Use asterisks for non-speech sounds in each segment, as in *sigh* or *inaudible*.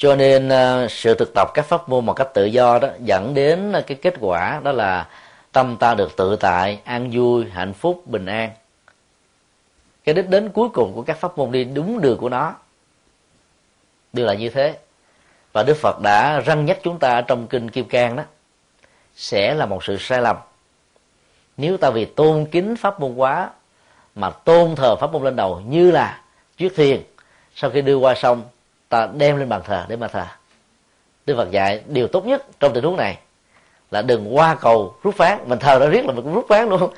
cho nên à, sự thực tập các pháp môn một cách tự do đó dẫn đến à, cái kết quả đó là tâm ta được tự tại, an vui, hạnh phúc, bình an. Cái đích đến cuối cùng của các pháp môn đi đúng đường của nó. Đều là như thế. Và đức phật đã răng nhắc chúng ta trong kinh kim cang đó, sẽ là một sự sai lầm. Nếu ta vì tôn kính pháp môn quá, mà tôn thờ pháp môn lên đầu như là chuyết thiền, sau khi đưa qua sông ta đem lên bàn thờ để mà thờ. Đức phật dạy điều tốt nhất trong tình huống này là đừng qua cầu rút ván. Mình thờ nó riết là mình cũng rút ván luôn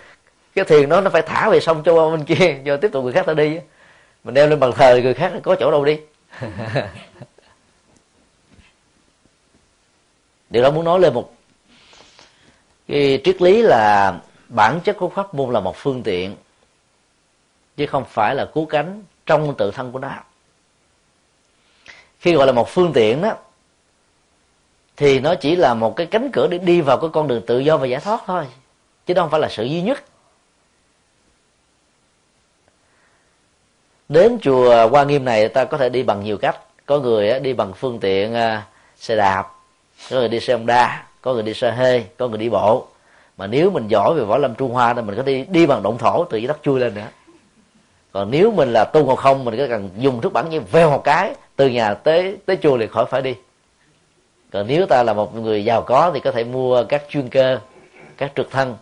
cái thiền đó nó phải thả về sông cho bên kia *laughs* cho tiếp tục người khác ta đi. Mình đem lên bàn thờ người khác có chỗ đâu đi. *laughs* Điều đó muốn nói lên một cái triết lý là bản chất của pháp môn là một phương tiện chứ không phải là cứu cánh trong tự thân của nó khi gọi là một phương tiện đó, thì nó chỉ là một cái cánh cửa để đi vào cái con đường tự do và giải thoát thôi, chứ đó không phải là sự duy nhất. Đến chùa Hoa Nghiêm này, ta có thể đi bằng nhiều cách. Có người đi bằng phương tiện à, xe đạp, có người đi xe đa có người đi xe hơi có người đi bộ. Mà nếu mình giỏi về võ lâm trung hoa, thì mình có đi đi bằng động thổ từ dưới đất chui lên nữa còn nếu mình là tu hoặc không, mình có cần dùng thức bản như veo một cái, từ nhà tới tới chùa thì khỏi phải đi. Còn nếu ta là một người giàu có thì có thể mua các chuyên cơ, các trực thăng,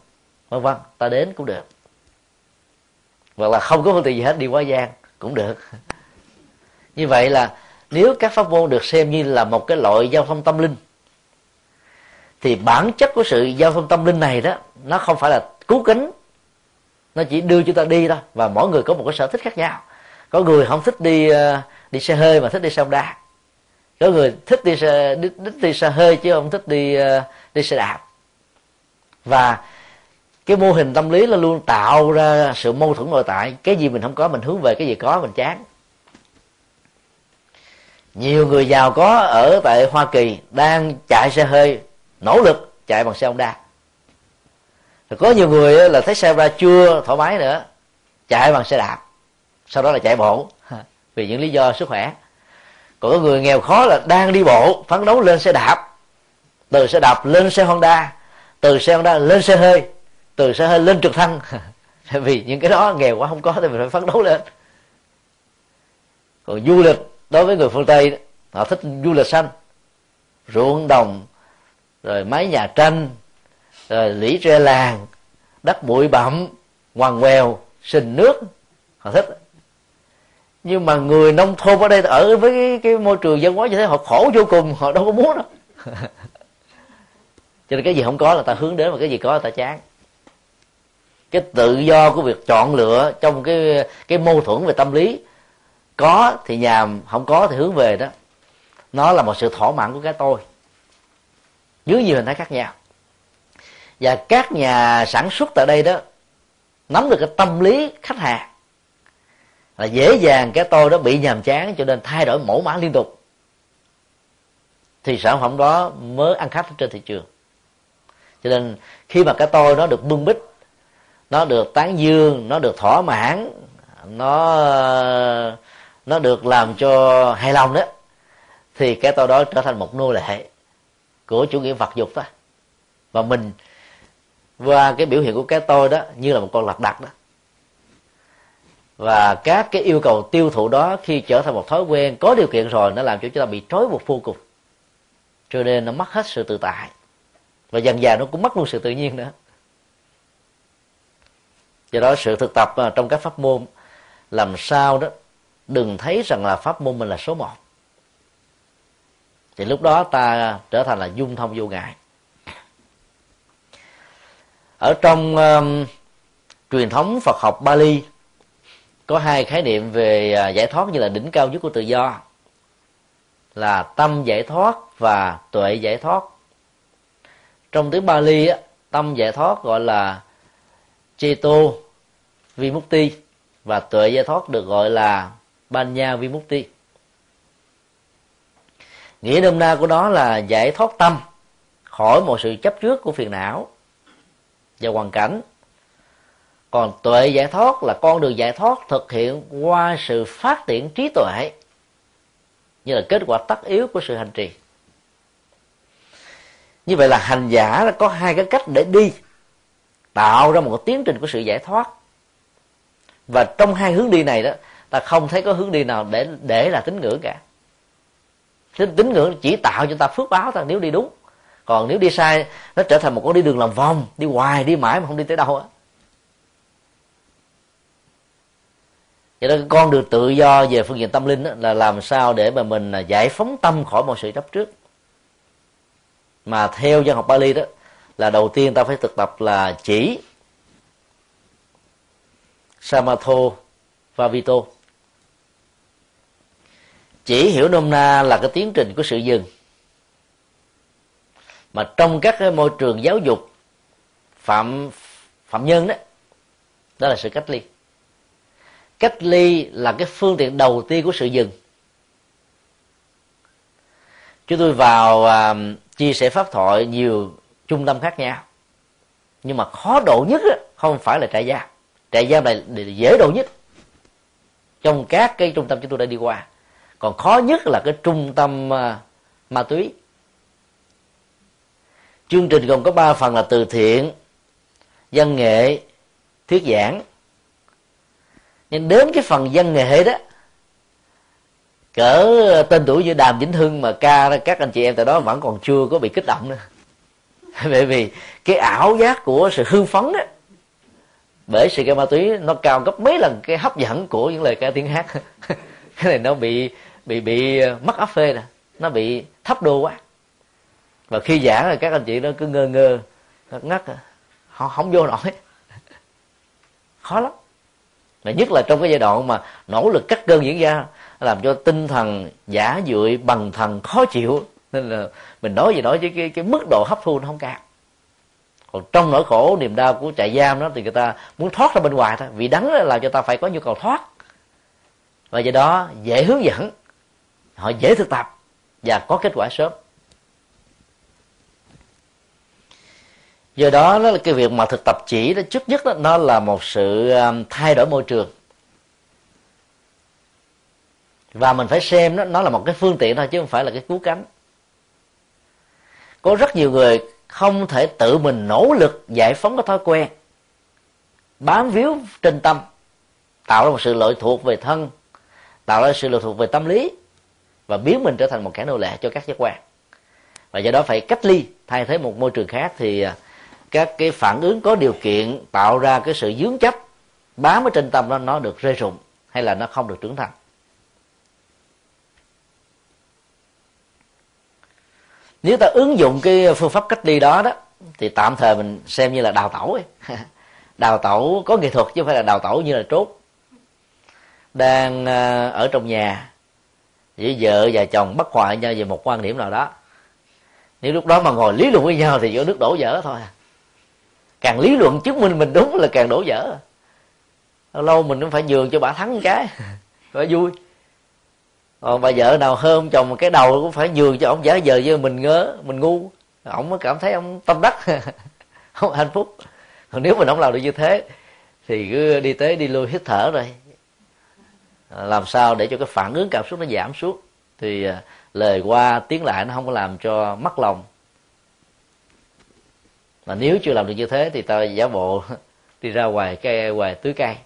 vân vân, ta đến cũng được. Hoặc là không có phương tiện gì hết, đi quá gian cũng được. *laughs* Như vậy là nếu các pháp môn được xem như là một cái loại giao thông tâm linh, thì bản chất của sự giao thông tâm linh này đó, nó không phải là cứu kính nó chỉ đưa chúng ta đi thôi và mỗi người có một cái sở thích khác nhau. Có người không thích đi ờ, đi xe hơi mà thích đi xe đa có người thích đi xe đi, đi, đi xe hơi chứ không thích đi ờ, đi xe đạp. Và cái mô hình tâm lý là luôn tạo ra sự mâu thuẫn nội tại. Cái gì mình không có mình hướng về cái gì có mình chán. Nhiều người giàu có ở tại hoa kỳ đang chạy xe hơi nỗ lực chạy bằng xe ông đa có nhiều người là thấy xe ra chưa thoải mái nữa, chạy bằng xe đạp. Sau đó là chạy bộ vì những lý do sức khỏe. Còn có người nghèo khó là đang đi bộ, phấn đấu lên xe đạp. Từ xe đạp lên xe honda, từ xe honda lên xe hơi, từ xe hơi lên trực thăng. *laughs* Vì những cái đó nghèo quá không có thì mình phải phấn đấu lên. Còn du lịch, đối với người phương tây, họ thích du lịch xanh, ruộng đồng, rồi mái nhà tranh rồi lũy tre làng đất bụi bặm ngoằn ngoèo sình nước. Họ thích. Nhưng mà người nông thôn ở đây ở với cái, cái môi trường dân hóa như thế họ khổ vô cùng họ đâu có muốn đâu. *laughs* Cho nên cái gì không có là ta hướng đến và cái gì có là ta chán. Cái tự do của việc chọn lựa trong cái cái mâu thuẫn về tâm lý có thì nhàm không có thì hướng về đó. Nó là một sự thỏa mãn của cái tôi. Dưới nhiều hình thái khác nhau và các nhà sản xuất tại đây đó, nắm được cái tâm lý khách hàng. Là dễ dàng cái tôi đó bị nhàm chán, cho nên thay đổi mẫu mã liên tục. Thì sản phẩm đó mới ăn khách trên thị trường. Cho nên khi mà cái tôi nó được bưng bít, nó được tán dương, nó được thỏa mãn, nó nó được làm cho hài lòng đó, thì cái tôi đó trở thành một nô lệ của chủ nghĩa vật dục đó. Và mình và cái biểu hiện của cái tôi đó như là một con lật đặt đó. Và các cái yêu cầu tiêu thụ đó khi trở thành một thói quen, có điều kiện rồi, nó làm cho chúng ta bị trói buộc vô cùng. Cho nên nó mất hết sự tự tại. Và dần dần nó cũng mất luôn sự tự nhiên nữa. Do đó sự thực tập à, trong các pháp môn, làm sao đó đừng thấy rằng là pháp môn mình là số một. Thì lúc đó ta trở thành là dung thông vô ngại ở trong um, truyền thống Phật học Bali có hai khái niệm về à, giải thoát như là đỉnh cao nhất của tự do là tâm giải thoát và tuệ giải thoát. Trong tiếng Bali á, tâm giải thoát gọi là Cheto Vimukti và tuệ giải thoát được gọi là Banya Vimukti. Nghĩa nôm na của nó là giải thoát tâm khỏi một sự chấp trước của phiền não và hoàn cảnh. Còn tuệ giải thoát là con đường giải thoát thực hiện qua sự phát triển trí tuệ như là kết quả tất yếu của sự hành trì. Như vậy là hành giả có hai cái cách để đi tạo ra một cái tiến trình của sự giải thoát. Và trong hai hướng đi này đó ta không thấy có hướng đi nào để để là tín ngưỡng cả. Tín, tín ngưỡng chỉ tạo cho ta phước báo thôi nếu đi đúng còn nếu đi sai nó trở thành một con đi đường làm vòng đi hoài đi mãi mà không đi tới đâu á. Vậy đó con được tự do về phương diện tâm linh đó, là làm sao để mà mình à, giải phóng tâm khỏi mọi sự chấp trước. Mà theo dân học Bali đó là đầu tiên ta phải thực tập là chỉ Samatho Vavito. Chỉ hiểu nôm na là cái tiến trình của sự dừng mà trong các cái môi trường giáo dục phạm phạm nhân đó đó là sự cách ly. Cách ly là cái phương tiện đầu tiên của sự dừng. Chúng tôi vào à, chia sẻ pháp thoại nhiều trung tâm khác nhau. Nhưng mà khó độ nhất đó, không phải là trại giam. Trại giam này dễ độ nhất. Trong các cái trung tâm chúng tôi đã đi qua. Còn khó nhất là cái trung tâm uh, ma túy chương trình gồm có ba phần là từ thiện, văn nghệ, thuyết giảng. Nhưng đến cái phần văn nghệ đó, cỡ tên tuổi như đàm vĩnh hưng mà ca các anh chị em tại đó vẫn còn chưa có bị kích động nữa. *laughs* Bởi vì cái ảo giác của sự hưng phấn đó, bởi sự ca ma túy nó cao gấp mấy lần cái hấp dẫn của những lời ca tiếng hát. *laughs* Cái này nó bị bị bị ờ, mất áp phê nè, nó bị thấp đô quá và khi giảng là các anh chị nó cứ ngơ ngơ ngất ngất họ không vô nổi. *laughs* Khó lắm. Mà nhất là trong cái giai đoạn mà nỗ lực cắt cơn diễn ra làm cho tinh thần giả dưỡi bằng thần khó chịu. Nên là mình nói gì nói chứ cái, cái mức độ hấp thu nó không cao. Còn trong nỗi khổ niềm đau của trại giam đó thì người ta muốn thoát ra bên ngoài thôi vì đắng là làm cho ta phải có nhu cầu thoát. Và do đó dễ hướng dẫn họ dễ thực tập và có kết quả sớm. Do đó đó là cái việc mà thực tập chỉ đó trước nhất đó, nó là một sự um, thay đổi môi trường. Và mình phải xem đó, nó là một cái phương tiện thôi chứ không phải là cái cứu cánh. Có rất nhiều người không thể tự mình nỗ lực giải phóng cái thói quen bám víu trên tâm tạo ra một sự lợi thuộc về thân tạo ra sự lợi thuộc về tâm lý và biến mình trở thành một kẻ nô lệ cho các giác quan. Và do đó phải cách ly thay thế một môi trường khác thì à, các cái phản ứng có điều kiện tạo ra cái sự dướng chấp, bám ở trên tâm đó, nó được rơi rụng hay là nó không được trưởng thành. Nếu ta ứng dụng cái phương pháp cách ly đó đó, thì tạm thời mình xem như là đào tẩu ấy. *laughs* đào tẩu có nghệ thuật chứ không phải là đào tẩu như là trốt đang à, ở trong nhà với vợ và chồng bất hòa nhau về một quan điểm nào đó. Nếu lúc đó mà ngồi lý luận với nhau thì giữa nước đổ vỡ thôi à càng lý luận chứng minh mình đúng là càng đổ vỡ. Lâu lâu mình cũng phải nhường cho bà thắng một cái. *laughs* Phải vui. Còn bà vợ nào hơn chồng cái đầu cũng phải nhường cho ông giả giờ với mình ngớ mình ngu. Ông mới cảm thấy ông tâm đắc. *laughs* Không hạnh phúc. Còn nếu mình không làm được như thế thì cứ đi tới đi lui hít thở rồi. Làm sao để cho cái phản ứng cảm xúc nó giảm xuống. Thì à, lời qua tiếng lại nó không có làm cho mất lòng mà nếu chưa làm được như thế thì ta giả bộ *laughs* đi ra ngoài cây ngoài tưới cây.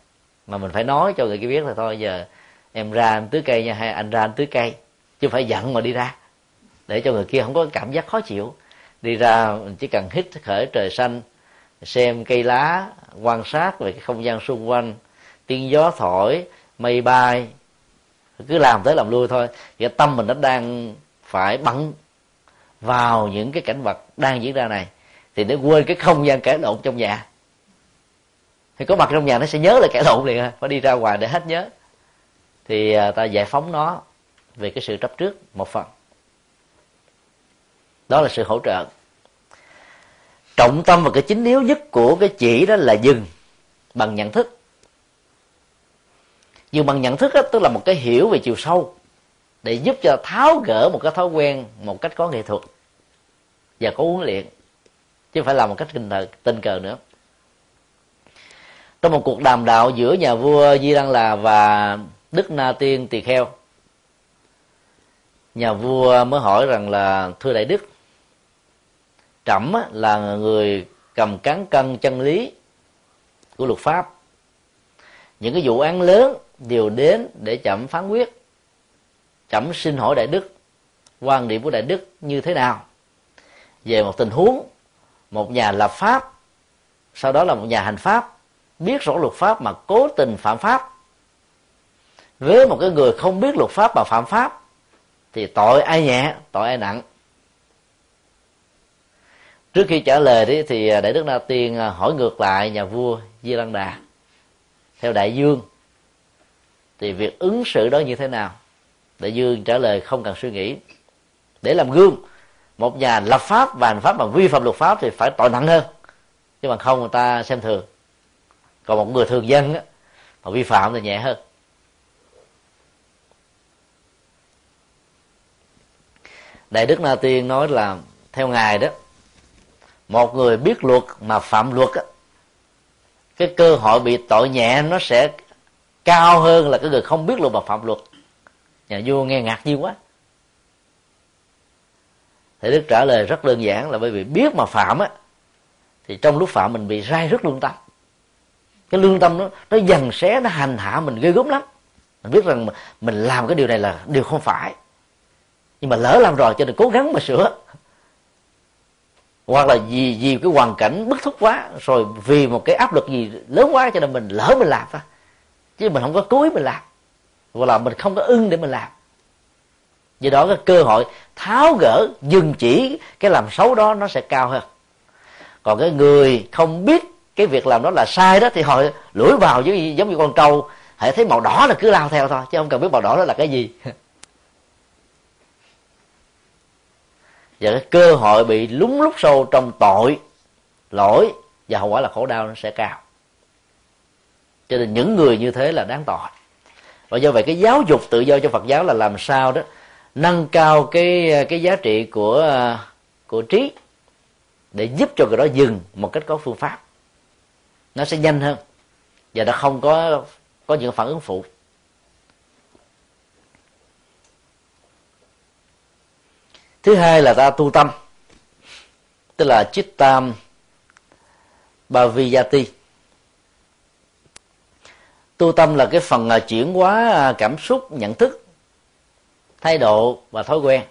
Mà mình phải nói cho người kia biết là thôi, giờ em ra anh tưới cây nha, hay anh ra anh tưới cây. Chứ phải giận mà đi ra. Để cho người kia không có cảm giác khó chịu. Đi ra, mình chỉ cần hít khởi trời xanh, xem cây lá, quan sát về cái không gian xung quanh, tiếng gió thổi, mây bay. Cứ làm tới làm lui thôi. Thì tâm mình nó đang phải bận vào những cái cảnh vật đang diễn ra này thì để quên cái không gian cãi lộn trong nhà. Thì có mặt trong nhà nó sẽ nhớ là cãi lộn liền à. phải đi ra ngoài để hết nhớ. Thì à, ta giải phóng nó về cái sự chấp trước một phần. Đó là sự hỗ trợ. Trọng tâm và cái chính yếu nhất của cái chỉ đó là dừng bằng nhận thức. Dừng bằng nhận thức đó, tức là một cái hiểu về chiều sâu để giúp cho tháo gỡ một cái thói quen một cách có nghệ thuật và có huấn luyện chứ phải làm một cách tình cờ, tình cờ nữa. Trong một cuộc đàm đạo giữa nhà vua di đăng là và đức na tiên tỳ kheo nhà vua mới hỏi rằng là thưa đại đức trẫm là người cầm cán cân chân lý của luật pháp. Những cái vụ án lớn đều đến để chậm phán quyết. Chậm xin hỏi đại đức quan điểm của đại đức như thế nào về một tình huống một nhà lập pháp, sau đó là một nhà hành pháp, biết rõ luật pháp mà cố tình phạm pháp. Với một cái người không biết luật pháp mà phạm pháp, thì tội ai nhẹ, tội ai nặng. Trước khi trả lời đi, thì à, đại đức na tiên à, hỏi ngược lại nhà vua di lăng đà. Theo đại dương, thì việc ứng xử đó như thế nào? Đại dương trả lời không cần suy nghĩ. Để làm gương một nhà lập pháp và hành pháp mà vi phạm luật pháp thì phải tội nặng hơn. Chứ mà không người ta xem thường. Còn một người thường dân á, mà vi phạm thì nhẹ hơn. Đại đức na tiên nói là theo ngài đó một người biết luật mà phạm luật á, cái cơ hội bị tội nhẹ nó sẽ cao hơn là cái người không biết luật mà phạm luật. Nhà vua nghe ngạc nhiên quá thì đức trả lời rất đơn giản là bởi vì biết mà phạm á, thì trong lúc phạm mình bị rai rất lương tâm. Cái lương tâm nó nó dần xé, nó hành hạ mình ghê gớm lắm. Mình biết rằng mình làm cái điều này là điều không phải. Nhưng mà lỡ làm rồi cho nên cố gắng mà sửa. Hoặc là vì vì cái hoàn cảnh bức thúc quá, rồi vì một cái áp lực gì lớn quá cho nên mình lỡ mình làm thôi. Chứ mình không có cố ý mình làm. Hoặc là mình không có ưng để mình làm do đó cái cơ hội tháo gỡ dừng chỉ cái làm xấu đó nó sẽ cao hơn. Còn cái người không biết cái việc làm đó là sai đó thì họ lưỡi vào giống, như giống như con trâu hãy thấy màu đỏ là cứ lao theo thôi chứ không cần biết màu đỏ đó là cái gì. Và cái cơ hội bị lúng lúc sâu trong tội lỗi và hậu quả là khổ đau nó sẽ cao. Cho nên những người như thế là đáng tội. Và do vậy cái giáo dục tự do cho Phật giáo là làm sao đó nâng cao cái cái giá trị của của trí để giúp cho người đó dừng một cách có phương pháp. Nó sẽ nhanh hơn và nó không có có những phản ứng phụ. Thứ hai là ta tu tâm, tức là chittam bhaviyati tu tâm là cái phần à, chuyển hóa à, cảm xúc, nhận thức thái độ và thói quen.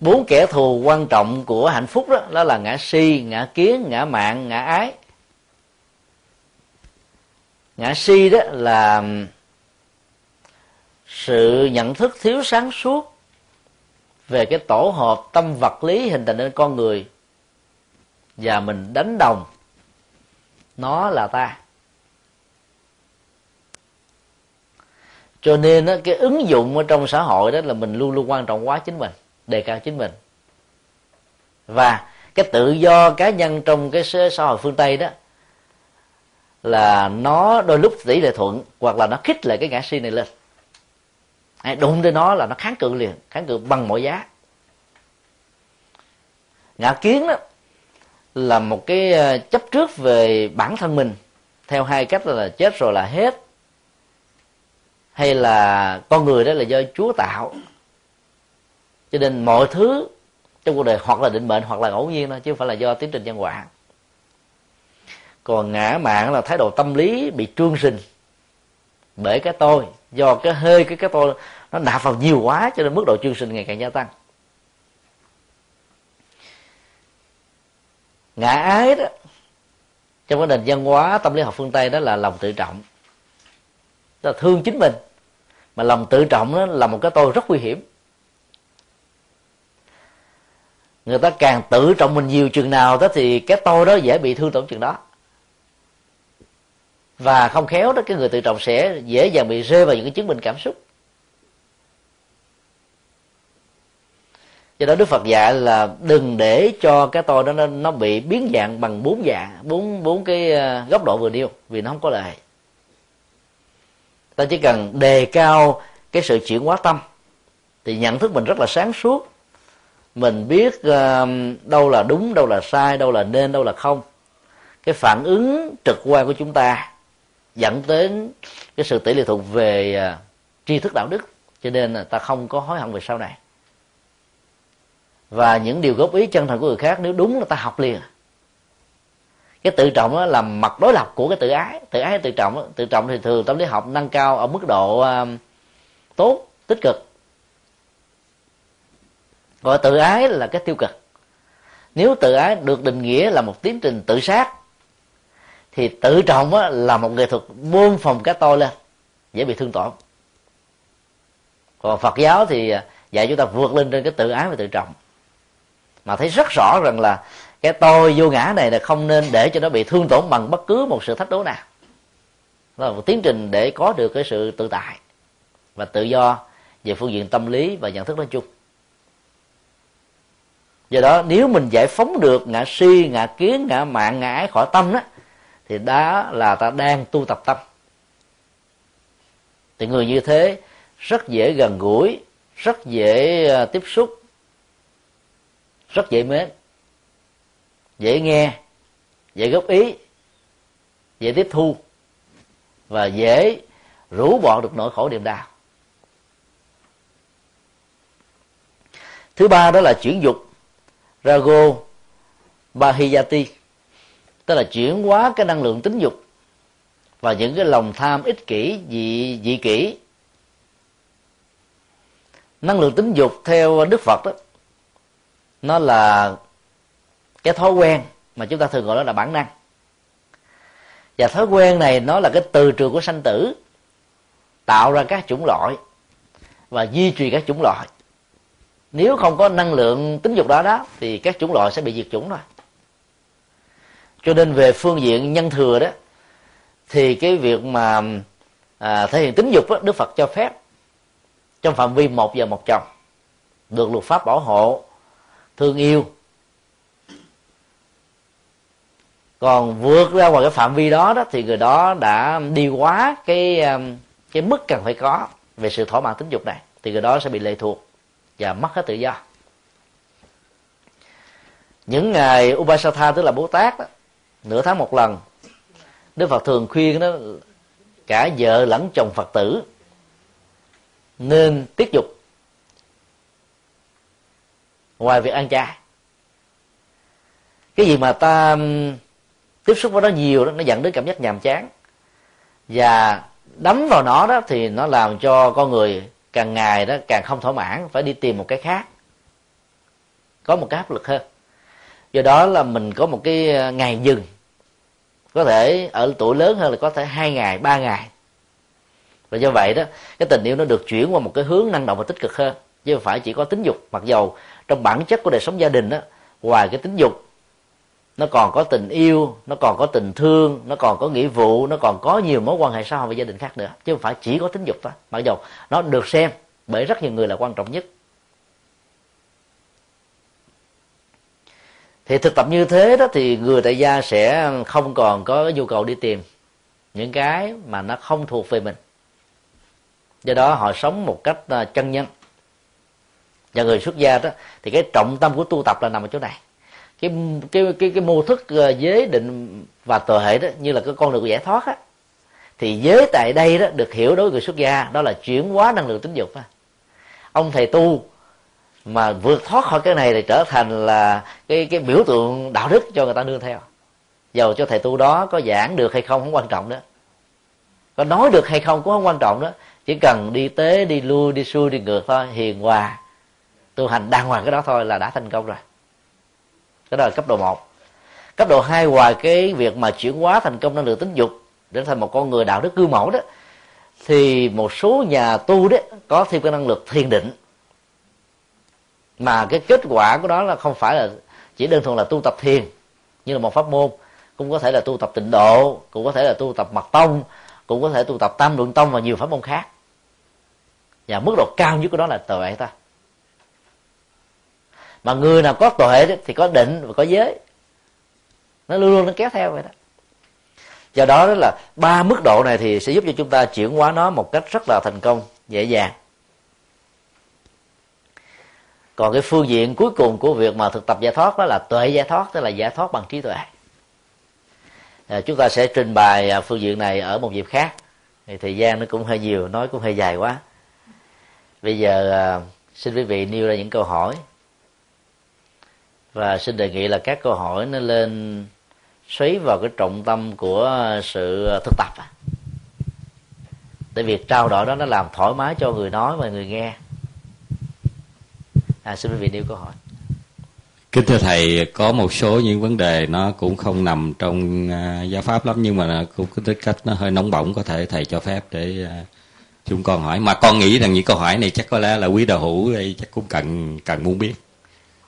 Bốn kẻ thù quan trọng của hạnh phúc đó, đó là ngã si ngã kiến ngã mạng ngã ái. Ngã si đó là sự nhận thức thiếu sáng suốt về cái tổ hợp tâm vật lý hình thành nên con người và mình đánh đồng. Nó là ta. Cho nên đó, cái ứng dụng ở trong xã hội đó là mình luôn luôn quan trọng quá chính mình đề cao chính mình. Và cái tự do cá nhân trong cái xã hội phương tây đó là nó đôi lúc tỷ lệ thuận hoặc là nó khích lại cái ngã si này lên. Ai đụng tới nó là nó kháng cự liền kháng cự bằng mọi giá. Ngã kiến đó là một cái ờ, chấp trước về bản thân mình theo hai cách là chết rồi là hết hay là con người đó là do chúa tạo. Cho nên mọi thứ trong cuộc đời hoặc là định mệnh hoặc là ngẫu nhiên thôi, chứ không phải là do tiến trình nhân quả. Còn ngã mạng là thái độ tâm lý bị trương sinh bởi cái tôi. Do cái hơi, cái cái tôi nó nạp vào nhiều quá, cho nên mức độ trương sinh ngày càng gia tăng. Ngã ái đó, trong cái nền văn hóa, tâm lý học phương tây đó là lòng tự trọng. Đó là thương chính mình mà lòng tự trọng đó là một cái tôi rất nguy hiểm. Người ta càng tự trọng mình nhiều chừng nào đó thì cái tôi đó dễ bị thương tổn chừng đó. Và không khéo đó cái người tự trọng sẽ dễ dàng bị rơi vào những cái chứng minh cảm xúc. Do đó đức phật dạy là đừng để cho cái tôi đó nó, nó bị biến dạng bằng bốn dạng bốn bốn cái ờ, góc độ vừa nêu vì nó không có lợi ta chỉ cần đề cao cái sự chuyển hóa tâm. Thì nhận thức mình rất là sáng suốt. Mình biết uh, đâu là đúng đâu là sai đâu là nên đâu là không. Cái phản ứng trực quan của chúng ta dẫn đến cái sự tỷ lệ thuộc về uh, tri thức đạo đức. Cho nên là ta không có hối hận về sau này. Và những điều góp ý chân thành của người khác nếu đúng là ta học liền cái tự trọng đó là mặt đối lập của cái tự ái. Tự ái tự trọng đó. tự trọng thì thường tâm lý học nâng cao ở mức độ uh, tốt tích cực. Gọi tự ái là cái tiêu cực. Nếu tự ái được định nghĩa là một tiến trình tự sát thì tự trọng á, là một nghệ thuật buông phòng cái tôi lên dễ bị thương tổn. Còn phật giáo thì dạy chúng ta vượt lên trên cái tự ái và tự trọng. Mà thấy rất rõ rằng là cái tôi vô ngã này là không nên để cho nó bị thương tổn bằng bất cứ một sự thách đố nào. Đó là một tiến trình để có được cái sự tự tại và tự do về phương diện tâm lý và nhận thức nói chung. Do đó, nếu mình giải phóng được ngã si, ngã kiến, ngã mạng, ngã ái khỏi tâm đó thì đó là ta đang tu tập tâm. Thì người như thế rất dễ gần gũi, rất dễ à, tiếp xúc, rất dễ mến dễ nghe, dễ góp ý, dễ tiếp thu và dễ rũ bỏ được nỗi khổ niềm đau. Thứ ba đó là chuyển dục rago bahiyati tức là chuyển hóa cái năng lượng tính dục và những cái lòng tham ích kỷ, dị dị kỷ. Năng lượng tính dục theo đức phật đó, nó là cái thói quen mà chúng ta thường gọi đó là bản năng. Và thói quen này nó là cái từ trường của sanh tử tạo ra các chủng loại và duy trì các chủng loại. Nếu không có năng lượng tính dục đó đó thì các chủng loại sẽ bị diệt chủng rồi cho nên về phương diện nhân thừa đó thì cái việc mà à, thể hiện tính dục đó, đức phật cho phép trong phạm vi một giờ một chồng được luật pháp bảo hộ thương yêu còn vượt ra ngoài cái phạm vi đó đó thì người đó đã đi quá cái um, cái mức cần phải có về sự thỏa mãn tính dục này thì người đó sẽ bị lệ thuộc và mất hết tự do. Những ngày Upasatha tức là Bố Tát đó, nửa tháng một lần Đức Phật thường khuyên đó cả vợ lẫn chồng Phật tử nên tiết dục ngoài việc ăn chay. Cái gì mà ta um, tiếp xúc với nó nhiều đó, nó dẫn đến cảm giác nhàm chán. Và đắm vào nó đó thì nó làm cho con người càng ngày đó càng không thỏa mãn, phải đi tìm một cái khác. Có một cái áp lực hơn. Do đó là mình có một cái ờ, ngày dừng. Có thể ở tuổi lớn hơn là có thể hai ngày, ba ngày. Và do vậy đó, cái tình yêu nó được chuyển qua một cái hướng năng động và tích cực hơn. Chứ không phải chỉ có tính dục. Mặc dầu trong bản chất của đời sống gia đình đó, ngoài cái tính dục nó còn có tình yêu, nó còn có tình thương, nó còn có nghĩa vụ, nó còn có nhiều mối quan hệ xã hội và gia đình khác nữa. Chứ không phải chỉ có tính dục thôi. Mặc dù nó được xem bởi rất nhiều người là quan trọng nhất. Thì thực tập như thế đó thì người tại gia sẽ không còn có nhu cầu đi tìm những cái mà nó không thuộc về mình. Do đó họ sống một cách à, chân nhân. Và người xuất gia đó, thì cái trọng tâm của tu tập là nằm ở chỗ này cái cái cái cái mô thức ờ, giới định và tuệ đó, như là cái con đường giải thoát á. Thì giới tại đây đó được hiểu đối với người xuất gia, đó là chuyển hóa năng lượng tính dục á. Ông thầy tu mà vượt thoát khỏi cái này thì trở thành là cái cái biểu tượng đạo đức cho người ta nương theo. Dầu cho thầy tu đó có giảng được hay không không quan trọng đó có nói được hay không cũng không quan trọng đó chỉ cần đi tế đi lui, đi xuôi, đi ngược thôi, hiền hòa, tu hành đàng hoàng cái đó thôi là đã thành công rồi cái đó là cấp độ 1 cấp độ 2 ngoài cái việc mà chuyển hóa thành công năng lượng tính dục để thành một con người đạo đức cư mẫu đó, thì một số nhà tu đấy có thêm cái năng lực thiền định. Mà cái kết quả của đó là không phải là chỉ đơn thuần là tu tập thiền, như là một pháp môn, cũng có thể là tu tập tịnh độ, cũng có thể là tu tập mật tông, cũng có thể tu tập tam luận tông và nhiều pháp môn khác. Và mức độ cao nhất của đó là tuệ ta mà người nào có tuệ đó, thì có định và có giới. Nó luôn luôn nó kéo theo vậy đó. Do đó đó là ba mức độ này thì sẽ giúp cho chúng ta chuyển hóa nó một cách rất là thành công dễ dàng. Còn cái phương diện cuối cùng của việc mà thực tập giải thoát đó là tuệ giải thoát tức là giải thoát bằng trí tuệ. À, chúng ta sẽ trình bày à, phương diện này ở một dịp khác. Thì thời gian nó cũng hơi nhiều nói cũng hơi dài quá. Bây giờ à, xin quý vị nêu ra những câu hỏi và xin đề nghị là các câu hỏi nó lên xoáy vào cái trọng tâm của sự thực tập tại việc trao đổi đó nó làm thoải mái cho người nói và người nghe. À, xin quý vị nêu câu hỏi. Kính thưa thầy có một số những vấn đề nó cũng không nằm trong à, uh, giáo pháp lắm nhưng mà cũng có tính cách nó hơi nóng bỏng có thể thầy cho phép để uh, chúng con hỏi. Mà con nghĩ rằng những câu hỏi này chắc có lẽ là quý đạo hữu đây chắc cũng cần cần muốn biết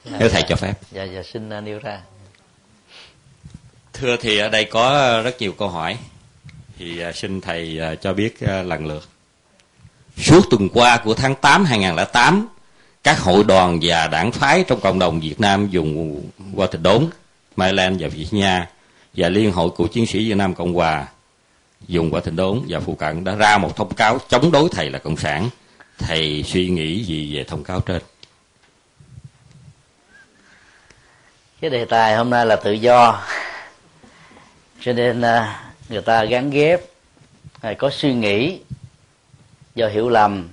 dạ, nếu thầy dạ, cho phép. Dạ dạ xin uh, nêu ra. Thưa thì ở đây có rất nhiều câu hỏi. Thì uh, xin thầy uh, cho biết lần lượt. Suốt tuần qua của tháng 8 2008 các hội đoàn và đảng phái trong cộng đồng Việt Nam dùng qua thịt đốn, Maryland và Virginia và Liên hội cựu chiến sĩ Việt Nam Cộng Hòa dùng qua thịnh đốn và phụ cận đã ra một thông cáo chống đối thầy là cộng sản. Thầy suy nghĩ gì về thông cáo trên cái đề tài hôm nay là tự do. Cho nên à, người ta gắn ghép hay có suy nghĩ, do hiểu lầm,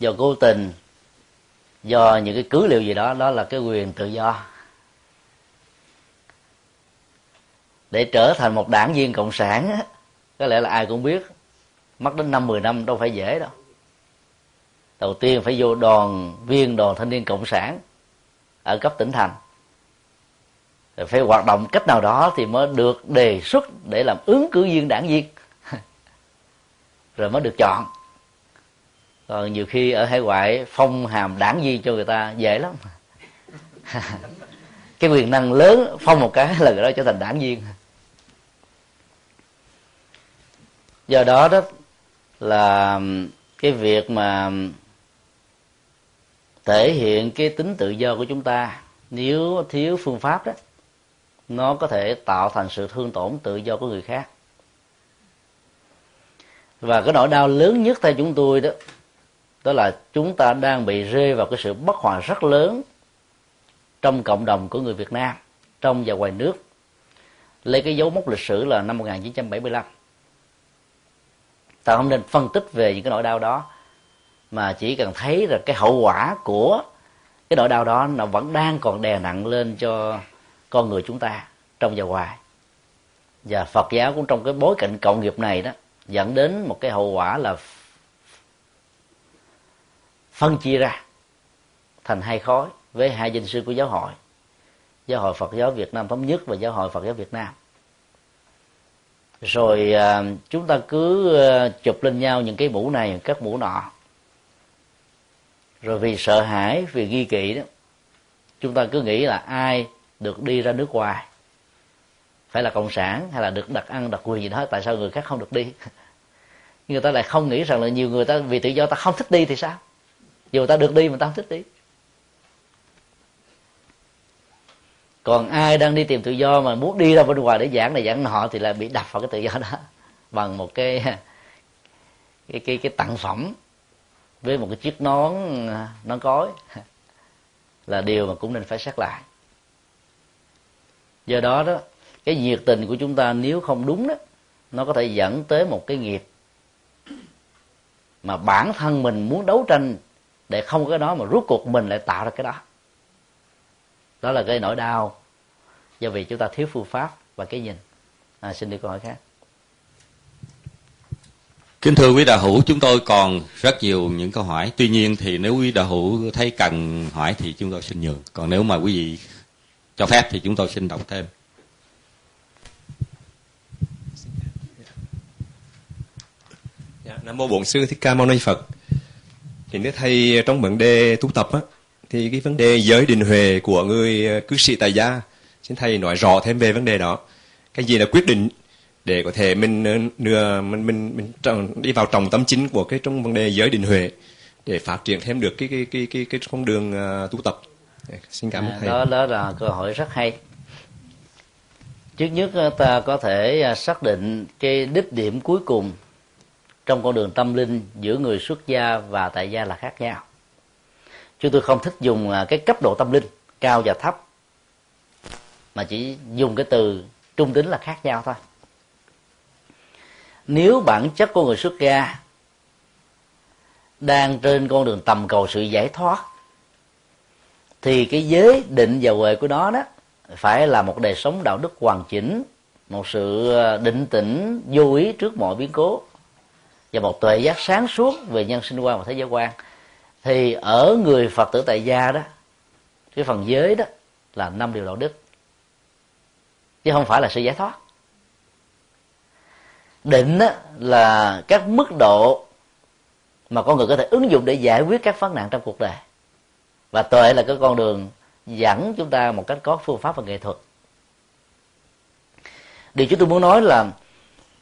do cố tình, do những cái cứ liệu gì đó đó là cái quyền tự do. Để trở thành một đảng viên cộng sản có lẽ là ai cũng biết, mất đến năm, mười năm đâu phải dễ đâu. Đầu tiên phải vô đoàn, viên đoàn thanh niên cộng sản ở cấp tỉnh thành phải hoạt động cách nào đó thì mới được đề xuất để làm ứng cử viên đảng viên. *laughs* Rồi mới được chọn. Còn nhiều khi ở hải ngoại phong hàm đảng viên cho người ta dễ lắm. *laughs* Cái quyền năng lớn phong một cái là người đó trở thành đảng viên. Do đó đó là cái việc mà thể hiện cái tính tự do của chúng ta, nếu thiếu phương pháp đó nó có thể tạo thành sự thương tổn tự do của người khác. Và cái nỗi đau lớn nhất theo chúng tôi đó đó là chúng ta đang bị rơi vào cái sự bất hòa rất lớn trong cộng đồng của người Việt Nam, trong và ngoài nước. Lấy cái dấu mốc lịch sử là năm 1975 ta không nên phân tích về những cái nỗi đau đó, mà chỉ cần thấy là cái hậu quả của cái nỗi đau đó nó vẫn đang còn đè nặng lên cho con người chúng ta trong và ngoài. Và Phật giáo cũng trong cái bối cảnh cộng nghiệp này đó, dẫn đến một cái hậu quả là phân chia ra thành hai khối với hai danh sư của giáo hội giáo hội Phật giáo Việt Nam thống nhất và giáo hội Phật giáo Việt Nam. Rồi à, chúng ta cứ à, chụp lên nhau những cái mũ này, các mũ nọ. Rồi vì sợ hãi, vì ghi kỵ đó, chúng ta cứ nghĩ là ai được đi ra nước ngoài. Phải là cộng sản hay là được đặt ăn, đặt quyền gì đó, tại sao người khác không được đi? *laughs* Người ta lại không nghĩ rằng là nhiều người ta, vì tự do ta không thích đi thì sao? Dù ta được đi mà ta không thích đi. Còn ai đang đi tìm tự do mà muốn đi ra bên ngoài để giảng này giảng nọ thì là bị đập vào cái tự do đó *laughs* bằng một cái *laughs* cái cái cái tặng phẩm với một cái chiếc nón à, nón cối. Là điều mà cũng nên phải xét lại do đó đó cái nhiệt tình của chúng ta nếu không đúng đó nó có thể dẫn tới một cái nghiệp mà bản thân mình muốn đấu tranh để không có cái đó mà rút cuộc mình lại tạo ra cái đó đó là cái nỗi đau do vì chúng ta thiếu phương pháp và cái nhìn à, xin đi câu hỏi khác Kính thưa quý đạo hữu, chúng tôi còn rất nhiều những câu hỏi. Tuy nhiên thì nếu quý đạo hữu thấy cần hỏi thì chúng tôi xin nhường. Còn nếu mà quý vị cho phép thì chúng tôi xin đọc thêm. Dạ, Nam mô Bổn sư Thích Ca Mâu Ni Phật. Thì nếu thầy trong vấn đề tu tập á, thì cái vấn đề giới định huệ của người ờ, cư sĩ tại gia xin thầy nói rõ thêm về vấn đề đó cái gì là quyết định để có thể mình ờ, nửa mình mình mình đi vào trọng tâm chính của cái trong vấn đề giới định huệ để phát triển thêm được cái cái cái cái cái con đường uh, tu tập xin cảm ơn à, thầy. đó đó là câu hỏi rất hay. Trước nhất ta có thể xác định cái đích điểm cuối cùng trong con đường tâm linh giữa người xuất gia và tại gia là khác nhau. Chúng tôi không thích dùng à, cái cấp độ tâm linh cao và thấp mà chỉ dùng cái từ trung tính là khác nhau thôi. Nếu bản chất của người xuất gia đang trên con đường tầm cầu sự giải thoát thì cái giới định và huệ của nó đó phải là một đời sống đạo đức hoàn chỉnh, một sự ờ, định tĩnh, vô ý trước mọi biến cố và một tuệ giác sáng suốt về nhân sinh quan và thế giới quan. Thì ở người phật tử tại gia đó, cái phần giới đó là năm điều đạo đức. Chứ không phải là sự giải thoát. Định đó là các mức độ mà con người có thể ứng dụng để giải quyết các vấn nạn trong cuộc đời và tuệ là cái con đường dẫn chúng ta một cách có phương pháp và nghệ thuật. Điều chúng tôi muốn nói là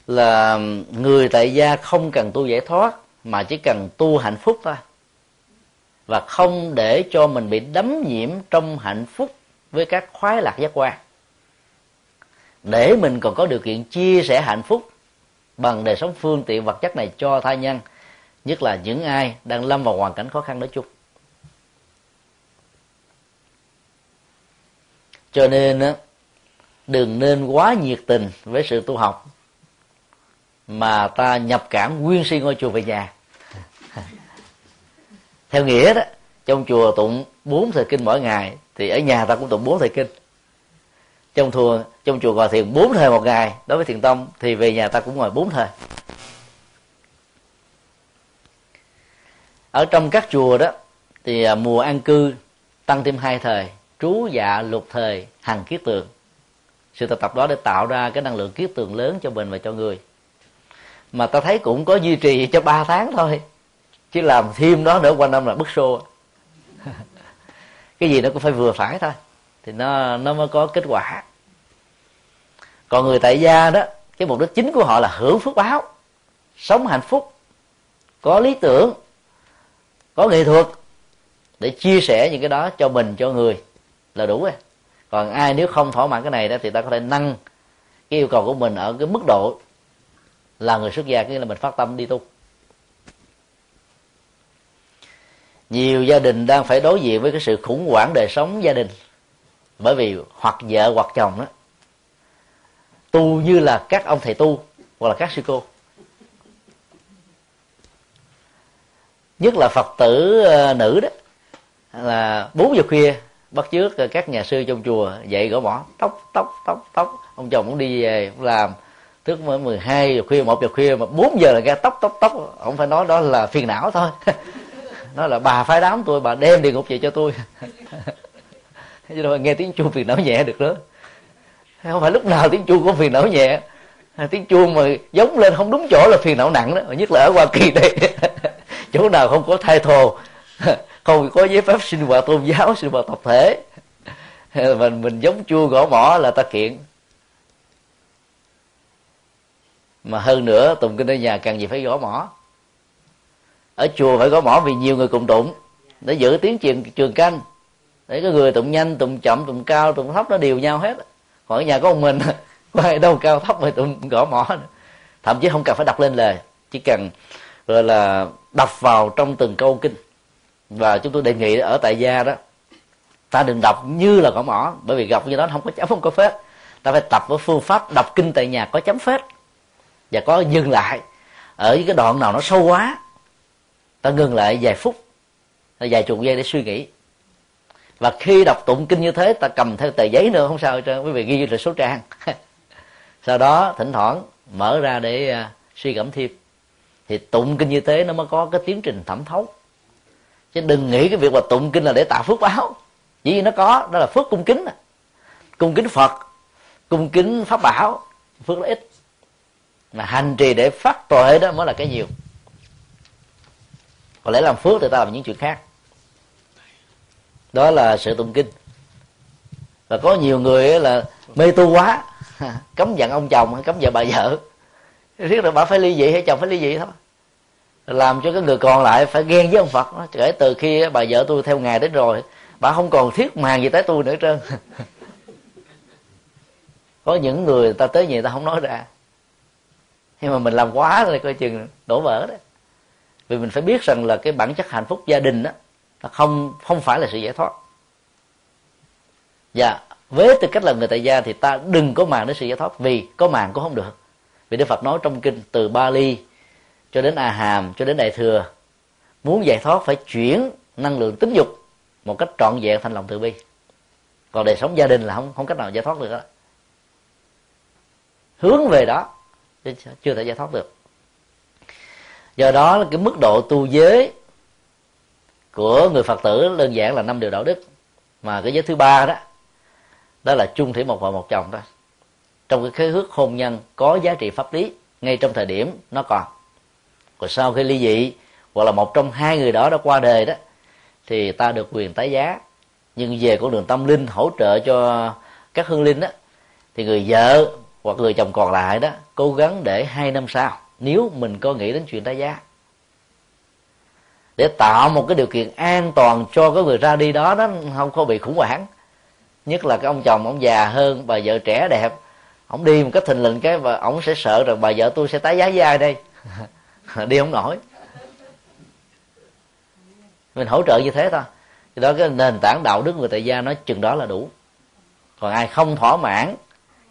là người tại gia không cần tu giải thoát, mà chỉ cần tu hạnh phúc thôi. Và không để cho mình bị đấm nhiễm trong hạnh phúc với các khoái lạc giác quan. Để mình còn có điều kiện chia sẻ hạnh phúc bằng đời sống phương tiện vật chất này cho thai nhân, nhất là những ai đang lâm vào hoàn cảnh khó khăn nói chung. Cho nên á đừng nên quá nhiệt tình với sự tu học mà ta nhập cảm, nguyên si ngôi chùa về nhà. *laughs* Theo nghĩa đó trong chùa tụng bốn thời kinh mỗi ngày thì ở nhà ta cũng tụng bốn thời kinh. Trong chùa trong chùa ngồi thiền bốn thời một ngày đối với thiền tông thì về nhà ta cũng ngồi bốn thời. Ở trong các chùa đó thì à, mùa an cư tăng thêm hai thời trú dạ lục thời hằng kiết tường. Sự tập tập đó để tạo ra cái năng lượng kiết tường lớn cho mình và cho người. Mà ta thấy cũng có duy trì cho ba tháng thôi, chứ làm thêm đó nữa quanh năm là bức xô. *laughs* Cái gì nó cũng phải vừa phải thôi, thì nó nó mới có kết quả. Còn người tại gia đó, cái mục đích chính của họ là hưởng phước báo, sống hạnh phúc, có lý tưởng, có nghệ thuật để chia sẻ những cái đó cho mình, cho người là đủ rồi. Còn ai nếu không thỏa mãn cái này đó thì ta có thể nâng cái yêu cầu của mình ở cái mức độ là người xuất gia nghĩa là mình phát tâm đi tu. Nhiều gia đình đang phải đối diện với cái sự khủng hoảng đời sống gia đình bởi vì hoặc vợ hoặc chồng đó, tu như là các ông thầy tu hoặc là các sư cô. Nhất là phật tử ờ, nữ đó, là bốn giờ khuya bắt trước các nhà sư trong chùa dậy gõ mỏ tóc tóc tóc tóc. Ông chồng cũng đi về cũng làm. Thức mới 12 giờ khuya, một giờ khuya mà 4 giờ là ra tóc tóc tóc. Ông phải nói đó là phiền não thôi. *laughs* Nó là bà phái đám tôi, bà đem địa ngục về cho tôi. *laughs* Chứ đâu nghe tiếng chuông phiền não nhẹ được nữa không phải lúc nào tiếng chuông có phiền não nhẹ. Tiếng chuông mà giống lên không đúng chỗ là phiền não nặng đó. Nhất là ở hoa kỳ đây. *laughs* Chỗ nào không có thai thồ không có giấy phép sinh hoạt tôn giáo, sinh hoạt tập thể. Mình mình giống chua gõ mỏ là ta kiện. Mà hơn nữa tụng kinh ở nhà càng gì phải gõ mỏ. Ở chùa phải gõ mỏ vì nhiều người cùng tụng, để giữ tiếng truyền trường canh. Để cái người tụng nhanh, tụng chậm, tụng cao, tụng thấp nó đều nhau hết. Còn ở nhà có một mình, *laughs* có ai đâu cao thấp mà tụng gõ mỏ nữa. thậm chí không cần phải đọc lên lời, chỉ cần, gọi là, đọc vào trong từng câu kinh và chúng tôi đề nghị ở tại gia đó ta đừng đọc như là cỏ mỏ bởi vì gặp như đó không có chấm không có phết. Ta phải tập với phương pháp đọc kinh tại nhà có chấm phết và có dừng lại ở cái đoạn nào nó sâu quá. Ta ngừng lại vài phút vài chục giây để suy nghĩ. Và khi đọc tụng kinh như thế ta cầm theo tờ giấy nữa không sao hết trơn. Quý vị ghi là số trang. *laughs* Sau đó thỉnh thoảng mở ra để uh, suy gẫm thêm. Thì tụng kinh như thế nó mới có cái tiến trình thẩm thấu chứ đừng nghĩ cái việc mà tụng kinh là để tạo phước báo. Chỉ vì nó có, đó là phước cung kính cung kính phật, cung kính pháp bảo, phước là ít mà hành trì để phát tuệ đó mới là cái nhiều. Còn lẽ làm phước thì ta làm những chuyện khác. Đó là sự tụng kinh. Và có nhiều người là mê tu quá, *laughs* cấm giận ông chồng, cấm vợ bà vợ. Riết rồi bà phải ly dị hay chồng phải ly dị thôi làm cho cái người còn lại phải ghen với ông phật kể từ khi bà vợ tôi theo ngài đến rồi, bà không còn thiết màng gì tới tôi nữa trơn. *laughs* Có những người ta tới gì ta không nói ra. Nhưng mà mình làm quá rồi coi chừng đổ vỡ đấy vì mình phải biết rằng là cái bản chất hạnh phúc gia đình đó là không không phải là sự giải thoát. Và với tư cách là người tại gia thì ta đừng có màng đến sự giải thoát, vì có màng cũng không được. Vì đức phật nói trong kinh từ ba ly cho đến a hàm cho đến đại thừa. Muốn giải thoát phải chuyển năng lượng tính dục một cách trọn vẹn thành lòng từ bi. Còn đời sống gia đình là không không cách nào giải thoát được đó. Hướng về đó chưa thể giải thoát được. Do đó, cái mức độ tu giới của người phật tử đơn giản là năm điều đạo đức. Mà cái giới thứ ba đó đó là chung thủy một vợ một chồng thôi. Trong cái khế ước hôn nhân có giá trị pháp lý, ngay trong thời điểm nó còn rồi sau khi ly dị, hoặc là một trong hai người đó đã qua đời đó, thì ta được quyền tái giá. Nhưng về con đường tâm linh hỗ trợ cho các hương linh đó, thì người vợ hoặc người chồng còn lại đó, cố gắng để hai năm sau, nếu mình có nghĩ đến chuyện tái giá, để tạo một cái điều kiện an toàn cho cái người ra đi đó, nó không có bị khủng hoảng. Nhất là cái ông chồng ông già hơn, bà vợ trẻ đẹp, ông đi một cách thình lình cái, và ông sẽ sợ rằng bà vợ tôi sẽ tái giá với ai đây? *laughs* *laughs* đi không nổi. Mình hỗ trợ như thế thôi. Thì đó cái nền tảng đạo đức người tại gia nói chừng đó là đủ. Còn ai không thỏa mãn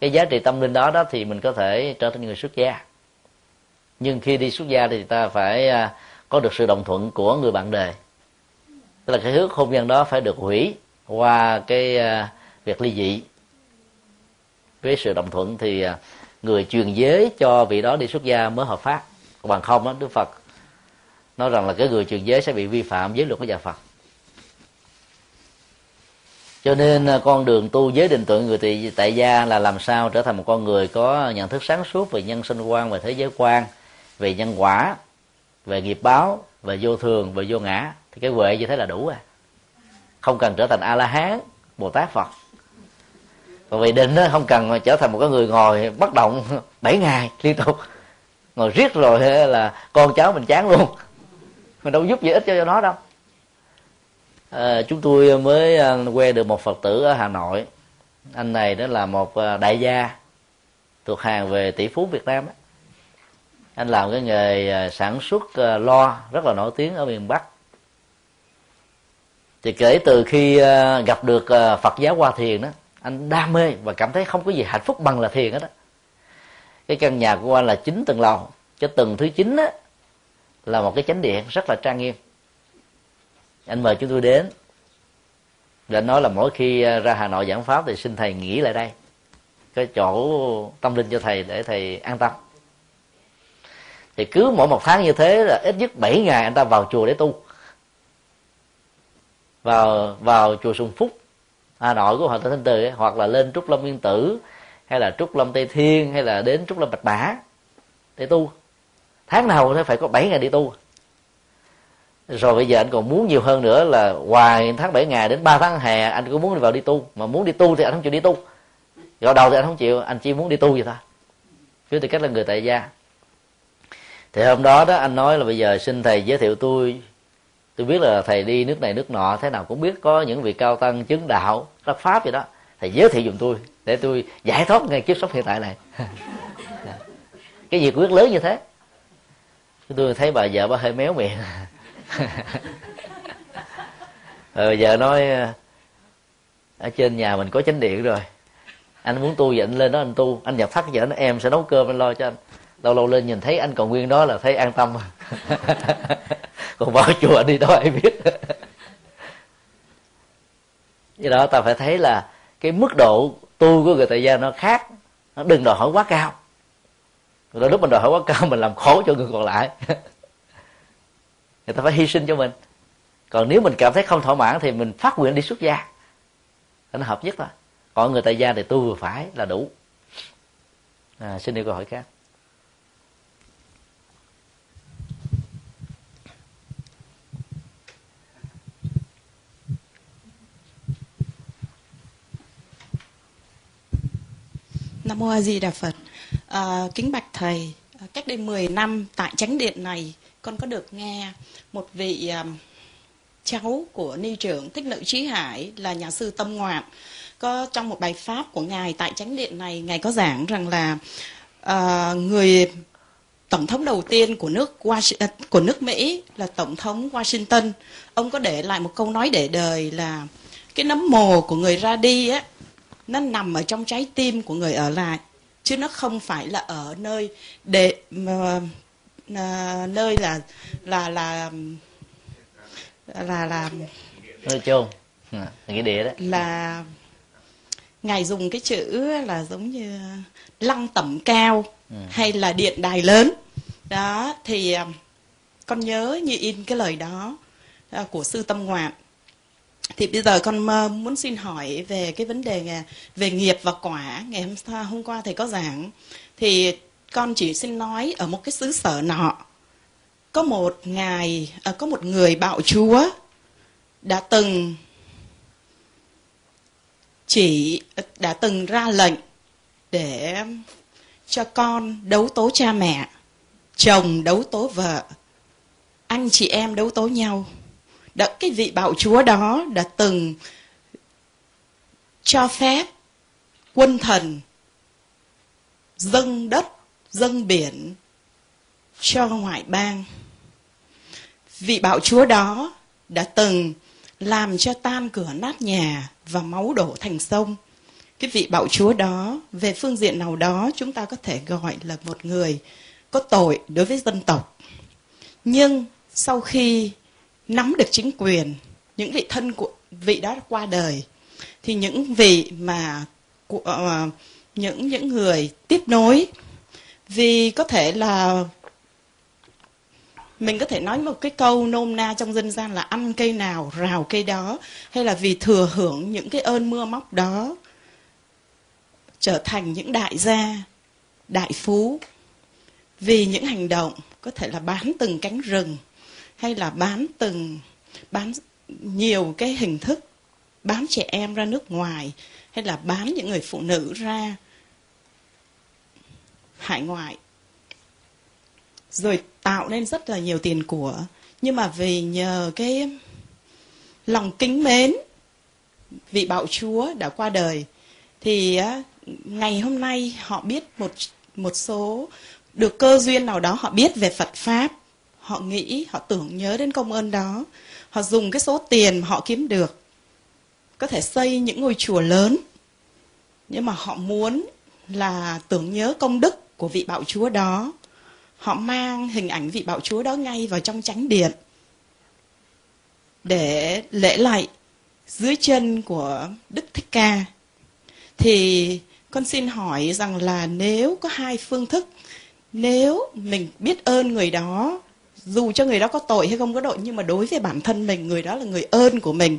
cái giá trị tâm linh đó đó thì mình có thể trở thành người xuất gia. Nhưng khi đi xuất gia thì ta phải à, có được sự đồng thuận của người bạn đời. Tức là cái hước hôn nhân đó phải được hủy qua cái à, việc ly dị. Với sự đồng thuận thì à, người truyền giới cho vị đó đi xuất gia mới hợp pháp còn bằng không đó đức phật nói rằng là cái người truyền giới sẽ bị vi phạm giới luật của nhà phật. Cho nên à, con đường tu giới định tuệ người tại, tại gia là làm sao trở thành một con người có nhận thức sáng suốt về nhân sinh quan về thế giới quan về nhân quả về nghiệp báo về vô thường về vô ngã. Thì cái huệ như thế là đủ à không cần trở thành a la hán bồ tát phật. Còn vì định đó không cần trở thành một cái người ngồi bất động *laughs* 7 ngày liên tục ngồi riết rồi *laughs* là con cháu mình chán luôn mình đâu giúp gì ích cho nó đâu à, chúng tôi mới à, quen được một phật tử ở hà nội anh này đó là một à, đại gia thuộc hàng về tỷ phú việt nam ấy. anh làm cái nghề à, sản xuất lo rất là nổi tiếng ở miền bắc thì kể từ khi gặp được phật giáo hoa thiền đó anh đam mê và cảm thấy không có gì hạnh phúc bằng là thiền hết đó cái căn nhà của anh là chín tầng lầu cho tầng thứ chín á là một cái chánh điện rất là trang nghiêm. Anh mời chúng tôi đến. Để nói là mỗi khi à, ra hà nội giảng pháp thì xin thầy nghỉ lại đây. Cái chỗ tâm linh cho thầy để thầy an tâm. Thì cứ mỗi một tháng như thế là ít nhất 7 ngày anh ta vào chùa để tu. Vào vào chùa Sùng Phúc Hà Nội của Hòa Thượng Thanh Từ ấy, hoặc là lên Trúc Lâm Yên Tử hay là Trúc Lâm Tây Thiên, hay là đến Trúc Lâm Bạch Mã, để tu. Tháng nào phải có 7 ngày đi tu. Rồi bây giờ anh còn muốn nhiều hơn nữa là ngoài tháng 7 ngày đến 3 tháng hè, anh cũng muốn đi vào đi tu. Mà muốn đi tu thì anh không chịu đi tu. Rồi đầu thì anh không chịu, anh chỉ muốn đi tu vậy thôi. Với tư cách là người tại gia. Thì hôm đó đó, anh nói là bây giờ xin thầy giới thiệu tôi. Tôi biết là thầy đi nước này nước nọ, thế nào cũng biết có những vị cao tăng chứng đạo đắc pháp gì đó. Thầy giới thiệu dùm tôi để tôi giải thoát ngay kiếp sống hiện tại này. *laughs* Cái gì quyết lớn như thế. Tôi thấy bà vợ bà hơi méo miệng. *laughs* Rồi vợ nói, ở trên nhà mình có chánh điện rồi. Anh muốn tu thì anh lên đó anh tu. Anh nhập thắt vợ nó em sẽ nấu cơm anh lo cho anh. Lâu lâu lên nhìn thấy anh còn nguyên đó là thấy an tâm. *laughs* Còn vào chùa đi đâu ai biết. Do đó ta phải thấy là cái mức độ tu của người tại gia nó khác. Nó đừng đòi hỏi quá cao. Rồi lúc mình đòi hỏi quá cao *laughs* mình làm khổ cho người còn lại. *laughs* Người ta phải hy sinh cho mình. Còn nếu mình cảm thấy không thỏa mãn thì mình phát nguyện đi xuất gia. Nó hợp nhất thôi. Còn người tại gia thì tu vừa phải là đủ. À, xin đi câu hỏi khác. Nam Mô A Di Đà Phật. À, kính bạch thầy, à, cách đây 10 năm tại chánh điện này con có được nghe một vị um, cháu của ni trưởng Thích Lợi Trí Hải là nhà sư Tâm Ngoạn có trong một bài pháp của ngài tại chánh điện này ngài có giảng rằng là uh, người tổng thống đầu tiên của nước Washington, của nước Mỹ là tổng thống Washington ông có để lại một câu nói để đời là cái nấm mồ của người ra đi á nó nằm ở trong trái tim của người ở lại chứ nó không phải là ở nơi để uh, nơi là là là là là nơi chôn à, nghĩa địa đó. là ngài dùng cái chữ là giống như lăng tẩm cao ừ. hay là điện đài lớn. Đó thì à, con nhớ như in cái lời đó à, của sư tâm ngoạn thì bây giờ con ờ, muốn xin hỏi về cái vấn đề à, về nghiệp và quả ngày hôm hôm qua thầy có giảng. Thì con chỉ xin nói ở một cái xứ sở nọ có một ngài à, có một người bạo chúa đã từng chỉ ờ, đã từng ra lệnh để cho con đấu tố cha mẹ chồng đấu tố vợ anh chị em đấu tố nhau đã cái vị bạo chúa đó đã từng cho phép quân thần dâng đất, dâng biển cho ngoại bang. Vị bạo chúa đó đã từng làm cho tan cửa nát nhà và máu đổ thành sông. Cái vị bạo chúa đó, về phương diện nào đó, chúng ta có thể gọi là một người có tội đối với dân tộc. Nhưng sau khi nắm được chính quyền những vị thân của vị đó qua đời thì những vị mà của, uh, những những người tiếp nối vì có thể là mình có thể nói một cái câu nôm na trong dân gian là ăn cây nào rào cây đó hay là vì thừa hưởng những cái ơn mưa móc đó trở thành những đại gia đại phú. Vì những hành động có thể là bán từng cánh rừng hay là bán từng, bán nhiều cái hình thức, bán trẻ em ra nước ngoài, hay là bán những người phụ nữ ra hải ngoại. Rồi tạo nên rất là nhiều tiền của. Nhưng mà vì nhờ cái lòng kính mến, vị bạo chúa đã qua đời, thì ngày hôm nay họ biết một một số, được cơ duyên nào đó họ biết về Phật pháp họ nghĩ, họ tưởng nhớ đến công ơn đó. Họ dùng cái số tiền mà họ kiếm được. Có thể xây những ngôi chùa lớn. Nhưng mà họ muốn là tưởng nhớ công đức của vị bạo chúa đó. Họ mang hình ảnh vị bạo chúa đó ngay vào trong chánh điện. Để lễ lạy dưới chân của đức thích ca. Thì con xin hỏi rằng là nếu có hai phương thức, nếu mình biết ơn người đó dù cho người đó có tội hay không có tội, nhưng mà đối với bản thân mình, người đó là người ơn của mình.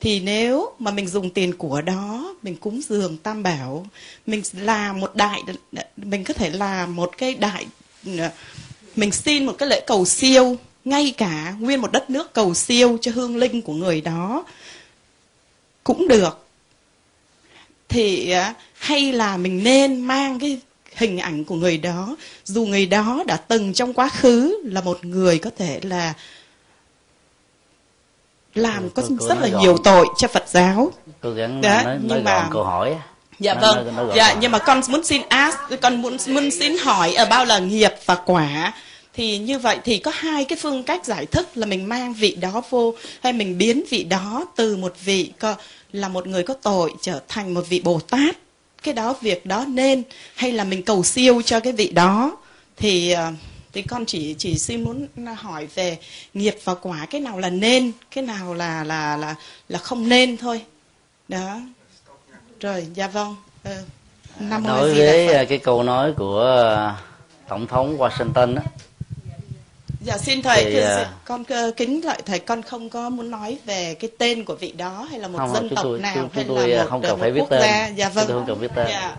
Thì nếu mà mình dùng tiền của đó, mình cúng dường tam bảo, mình làm một đại, mình có thể làm một cái đại, mình xin một cái lễ cầu siêu, ngay cả nguyên một đất nước cầu siêu cho hương linh của người đó, cũng được. Thì à, hay là mình nên mang cái hình ảnh của người đó. Dù người đó đã từng trong quá khứ là một người có thể là làm có rất là nhiều tội cho Phật giáo. Cô gắng đó, nói, nhưng nói mà câu hỏi dạ nói, vâng. nói, nói dạ nhưng mà con muốn xin ask con muốn muốn xin hỏi ở bao là nghiệp và quả. Thì như vậy thì có hai cái phương cách giải thích là mình mang vị đó vô hay mình biến vị đó từ một vị có, là một người có tội trở thành một vị bồ tát cái đó việc đó nên hay là mình cầu siêu cho cái vị đó. Thì ờ, thì con chỉ chỉ xin muốn hỏi về nghiệp và quả cái nào là nên cái nào là là là là không nên thôi. Đó. Rồi dạ vâng. Ừ. Năm đối với cái câu nói của à, tổng thống Washington đó, Dạ xin thầy, thì, uh, con kính lại thầy con không có muốn nói về cái tên của vị đó hay là một không, dân tộc tôi, nào tôi, tôi, hay là một, không cần phải biết tên. Gia. Dạ vâng. Tôi không cần biết tên. Dạ.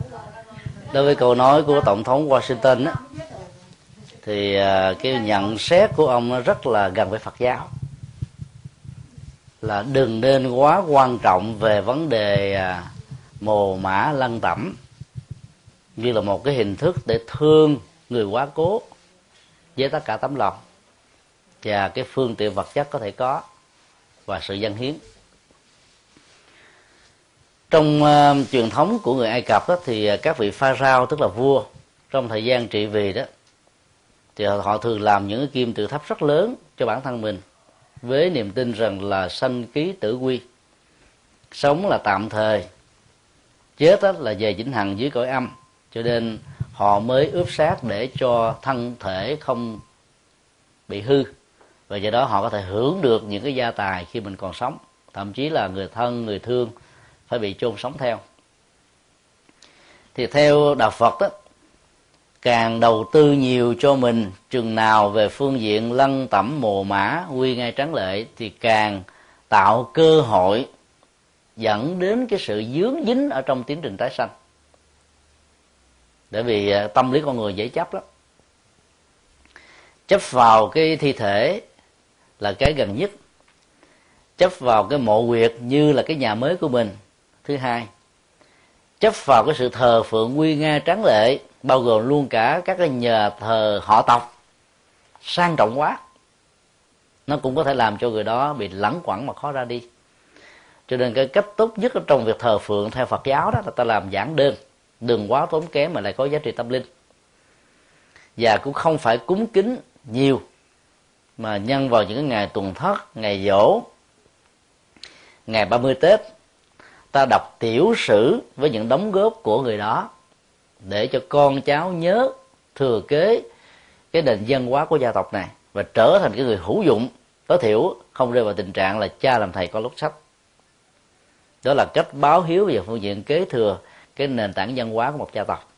Đối với câu nói của tổng thống Washington á, thì cái nhận xét của ông rất là gần với Phật giáo là đừng nên quá quan trọng về vấn đề mồ mã lăng tẩm như là một cái hình thức để thương người quá cố với tất cả tấm lòng và cái phương tiện vật chất có thể có. Và sự dân hiến. Trong uh, truyền thống của người ai cập đó, thì các vị pha rao tức là vua trong thời gian trị vì đó thì họ thường làm những cái kim tự tháp rất lớn cho bản thân mình với niềm tin rằng là sanh ký tử quy. Sống là tạm thời. Chết đó là về vĩnh hằng dưới cõi âm. Cho nên họ mới ướp xác để cho thân thể không bị hư và do đó họ có thể hưởng được những cái gia tài khi mình còn sống. Thậm chí là người thân, người thương phải bị chôn sống theo. Thì theo đạo phật đó, càng đầu tư nhiều cho mình, chừng nào về phương diện lăng tẩm mồ mã quy ngay trắng lệ, thì càng tạo cơ hội dẫn đến cái sự dướng dính ở trong tiến trình tái sanh. Bởi vì à, tâm lý con người dễ chấp lắm. Chấp vào cái thi thể là cái gần nhất. Chấp vào cái mộ quyệt như là cái nhà mới của mình. Thứ hai, chấp vào cái sự thờ phượng nguy nga tráng lệ, bao gồm luôn cả các cái nhà thờ họ tộc. Sang trọng quá. Nó cũng có thể làm cho người đó bị lẳng quẩn mà khó ra đi. Cho nên cái cách tốt nhất trong việc thờ phượng theo Phật giáo đó là ta làm giản đơn. Đừng quá tốn kém mà lại có giá trị tâm linh. Và cũng không phải cúng kính nhiều mà nhân vào những ngày tuần thất, ngày dỗ, ngày 30 Tết, ta đọc tiểu sử với những đóng góp của người đó để cho con cháu nhớ, thừa kế cái nền văn hóa của gia tộc này và trở thành cái người hữu dụng, tối thiểu không rơi vào tình trạng là cha làm thầy có lúc sách. Đó là cách báo hiếu về phương diện kế thừa cái nền tảng văn hóa của một gia tộc.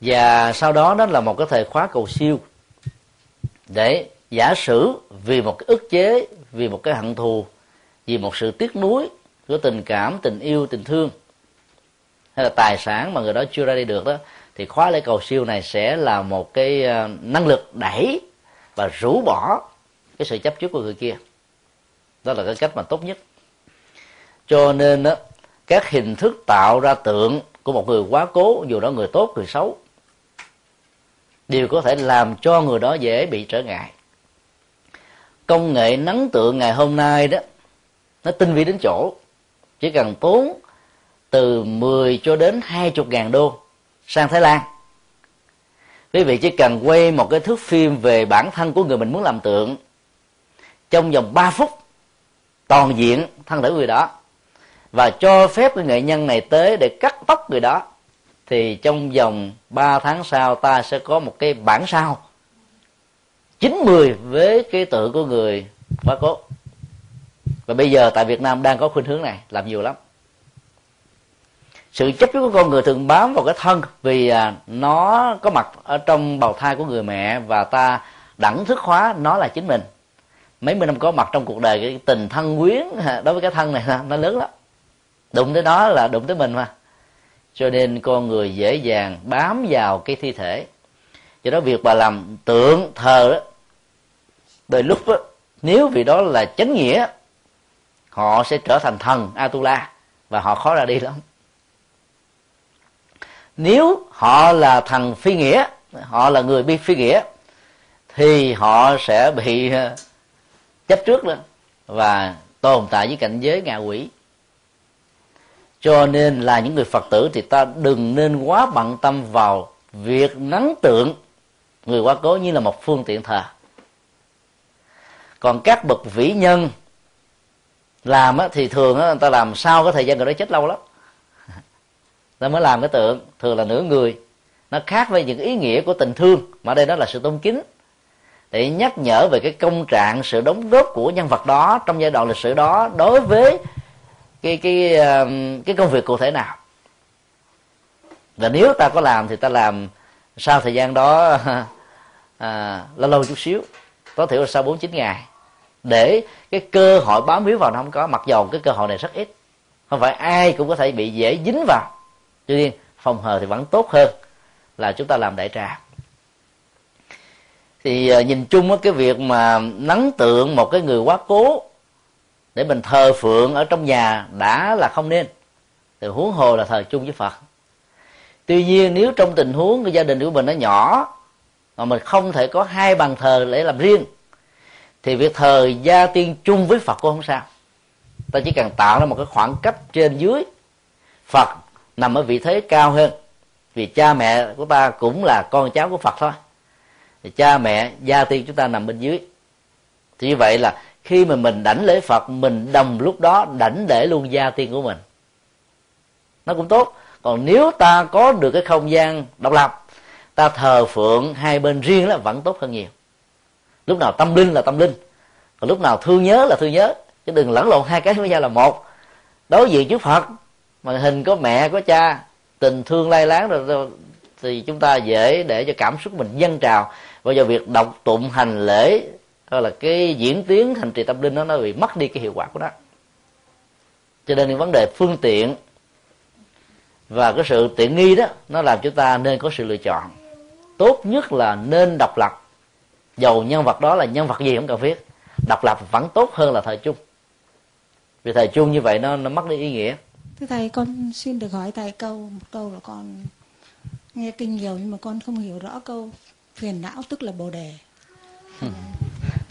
Và sau đó đó là một cái thời khóa cầu siêu để giả sử vì một cái ức chế vì một cái hận thù vì một sự tiếc nuối của tình cảm tình yêu tình thương hay là tài sản mà người đó chưa ra đi được đó thì khóa lễ cầu siêu này sẽ là một cái ờ, năng lực đẩy và rũ bỏ cái sự chấp trước của người kia. Đó là cái cách mà tốt nhất. Cho nên đó, các hình thức tạo ra tượng của một người quá cố dù đó người tốt người xấu đều có thể làm cho người đó dễ bị trở ngại. Công nghệ nắng tượng ngày hôm nay đó, nó tinh vi đến chỗ, chỉ cần tốn từ 10 cho đến 20 ngàn đô sang Thái Lan. Quý vị chỉ cần quay một cái thước phim về bản thân của người mình muốn làm tượng, trong vòng 3 phút, toàn diện thân thể người đó, và cho phép cái nghệ nhân này tới để cắt tóc người đó thì trong vòng 3 tháng sau ta sẽ có một cái bản sao. 90 với cái tự của người quá cố và bây giờ tại Việt Nam đang có khuynh hướng này, làm nhiều lắm. Sự chấp trước của con người thường bám vào cái thân vì à, nó có mặt ở trong bào thai của người mẹ và ta đẳng thức hóa nó là chính mình. Mấy mươi năm có mặt trong cuộc đời, cái tình thân quyến à, đối với cái thân này nó lớn lắm. Đụng tới đó là đụng tới mình mà cho nên con người dễ dàng bám vào cái thi thể. Do đó việc bà làm tượng thờ đó đôi lúc đó, nếu vì đó là chánh nghĩa họ sẽ trở thành thần atula và họ khó ra đi lắm. Nếu họ là thần phi nghĩa họ là người bi phi nghĩa thì họ sẽ bị ờ, chấp trước đó và tồn tại với cảnh giới ngạ quỷ cho nên là những người phật tử thì ta đừng nên quá bận tâm vào việc nắng tượng. Người quá cố như là một phương tiện thờ. Còn các bậc vĩ nhân làm á, thì thường á, người ta làm sau cái thời gian người đó chết lâu lắm. *laughs* Ta mới làm cái tượng thường là nửa người. Nó khác với những ý nghĩa của tình thương mà đây đó là sự tôn kính. Để nhắc nhở về cái công trạng sự đóng góp của nhân vật đó trong giai đoạn lịch sử đó đối với cái cái ờ, cái công việc cụ thể nào? Và nếu ta có làm thì ta làm sau thời gian đó *laughs* à, lâu lâu chút xíu tối thiểu là sau bốn chín ngày để cái cơ hội bám víu vào nó không có mặc dầu cái cơ hội này rất ít không phải ai cũng có thể bị dễ dính vào. Tuy nhiên phòng hờ thì vẫn tốt hơn là chúng ta làm đại trà. Thì ờ, nhìn chung cái việc mà nắng tượng một cái người quá cố để mình thờ phượng ở trong nhà đã là không nên. Thì huống hồ là thờ chung với phật. Tuy nhiên, nếu trong tình huống của gia đình của mình nó nhỏ, mà mình không thể có hai bàn thờ để làm riêng, thì việc thờ gia tiên chung với phật cũng không sao. Ta chỉ cần tạo ra một cái khoảng cách trên dưới. Phật nằm ở vị thế cao hơn, vì cha mẹ của ta cũng là con cháu của phật thôi. Thì cha mẹ, gia tiên chúng ta nằm bên dưới. Thì như vậy là khi mà mình đảnh lễ phật mình đồng lúc đó đảnh lễ luôn gia tiên của mình. Nó cũng tốt. Còn nếu ta có được cái không gian độc lập ta thờ phượng hai bên riêng là vẫn tốt hơn nhiều. Lúc nào tâm linh là tâm linh còn lúc nào thương nhớ là thương nhớ. Chứ đừng lẫn lộn hai cái với nhau là một. Đối diện trước phật mà hình có mẹ có cha tình thương lay láng rồi, rồi thì chúng ta dễ để cho cảm xúc mình dâng trào. Và do việc đọc tụng hành lễ hay là cái diễn tiến hành trì tâm linh đó nó bị mất đi cái hiệu quả của nó. Cho nên những vấn đề phương tiện và cái sự tiện nghi đó nó làm chúng ta nên có sự lựa chọn. Tốt nhất là nên độc lập. Dầu nhân vật đó là nhân vật gì cũng cần viết độc lập vẫn tốt hơn là thời chung. Vì thời chung như vậy nó nó mất đi ý nghĩa. Thưa thầy con xin được hỏi thầy câu một câu là con nghe kinh nhiều nhưng mà con không hiểu rõ câu phiền não tức là bồ đề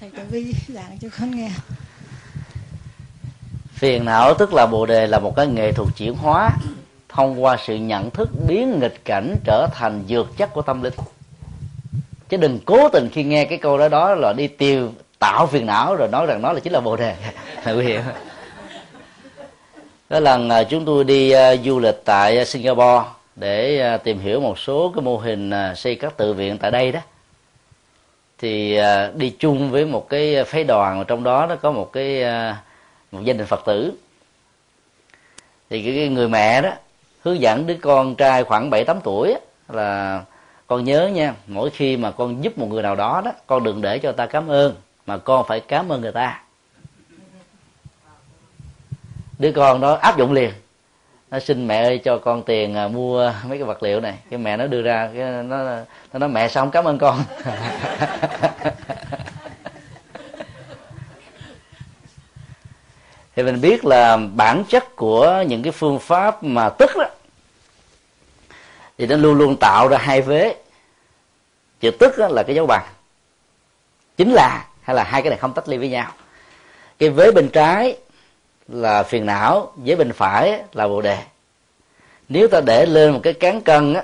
thầy tử vi giảng cho con nghe. Phiền não tức là bồ đề là một cái nghệ thuật chuyển hóa, thông qua sự nhận thức biến nghịch cảnh trở thành dược chất của tâm linh. Chứ đừng cố tình khi nghe cái câu đó đó là đi tiêu, tạo phiền não rồi nói rằng nó là chính là bồ đề. Là nguy hiểm có lần à, chúng tôi đi à, du lịch tại à, singapore để tìm hiểu một số cái mô hình xây các tự viện tại đây đó thì à, đi chung với một cái phái đoàn trong đó nó có một cái à, một gia đình phật tử. Thì cái người mẹ đó hướng dẫn đứa con trai khoảng bảy tám tuổi là con nhớ nha, mỗi khi mà con giúp một người nào đó đó, con đừng để cho ta cảm ơn, mà con phải cảm ơn người ta. Đứa con đó áp dụng liền nó xin mẹ ơi, cho con tiền à, mua mấy cái vật liệu này. Cái mẹ nó đưa ra, cái nó nó nói, mẹ sao không cảm ơn con. *laughs* Thì mình biết là bản chất của những cái phương pháp mà tức đó, thì nó luôn luôn tạo ra hai vế. Chữ tức là cái dấu bằng. Chính là, hay là hai cái này không tách ly với nhau. Cái vế bên trái là phiền não vế bên phải là bồ đề. Nếu ta để lên một cái cán cân á,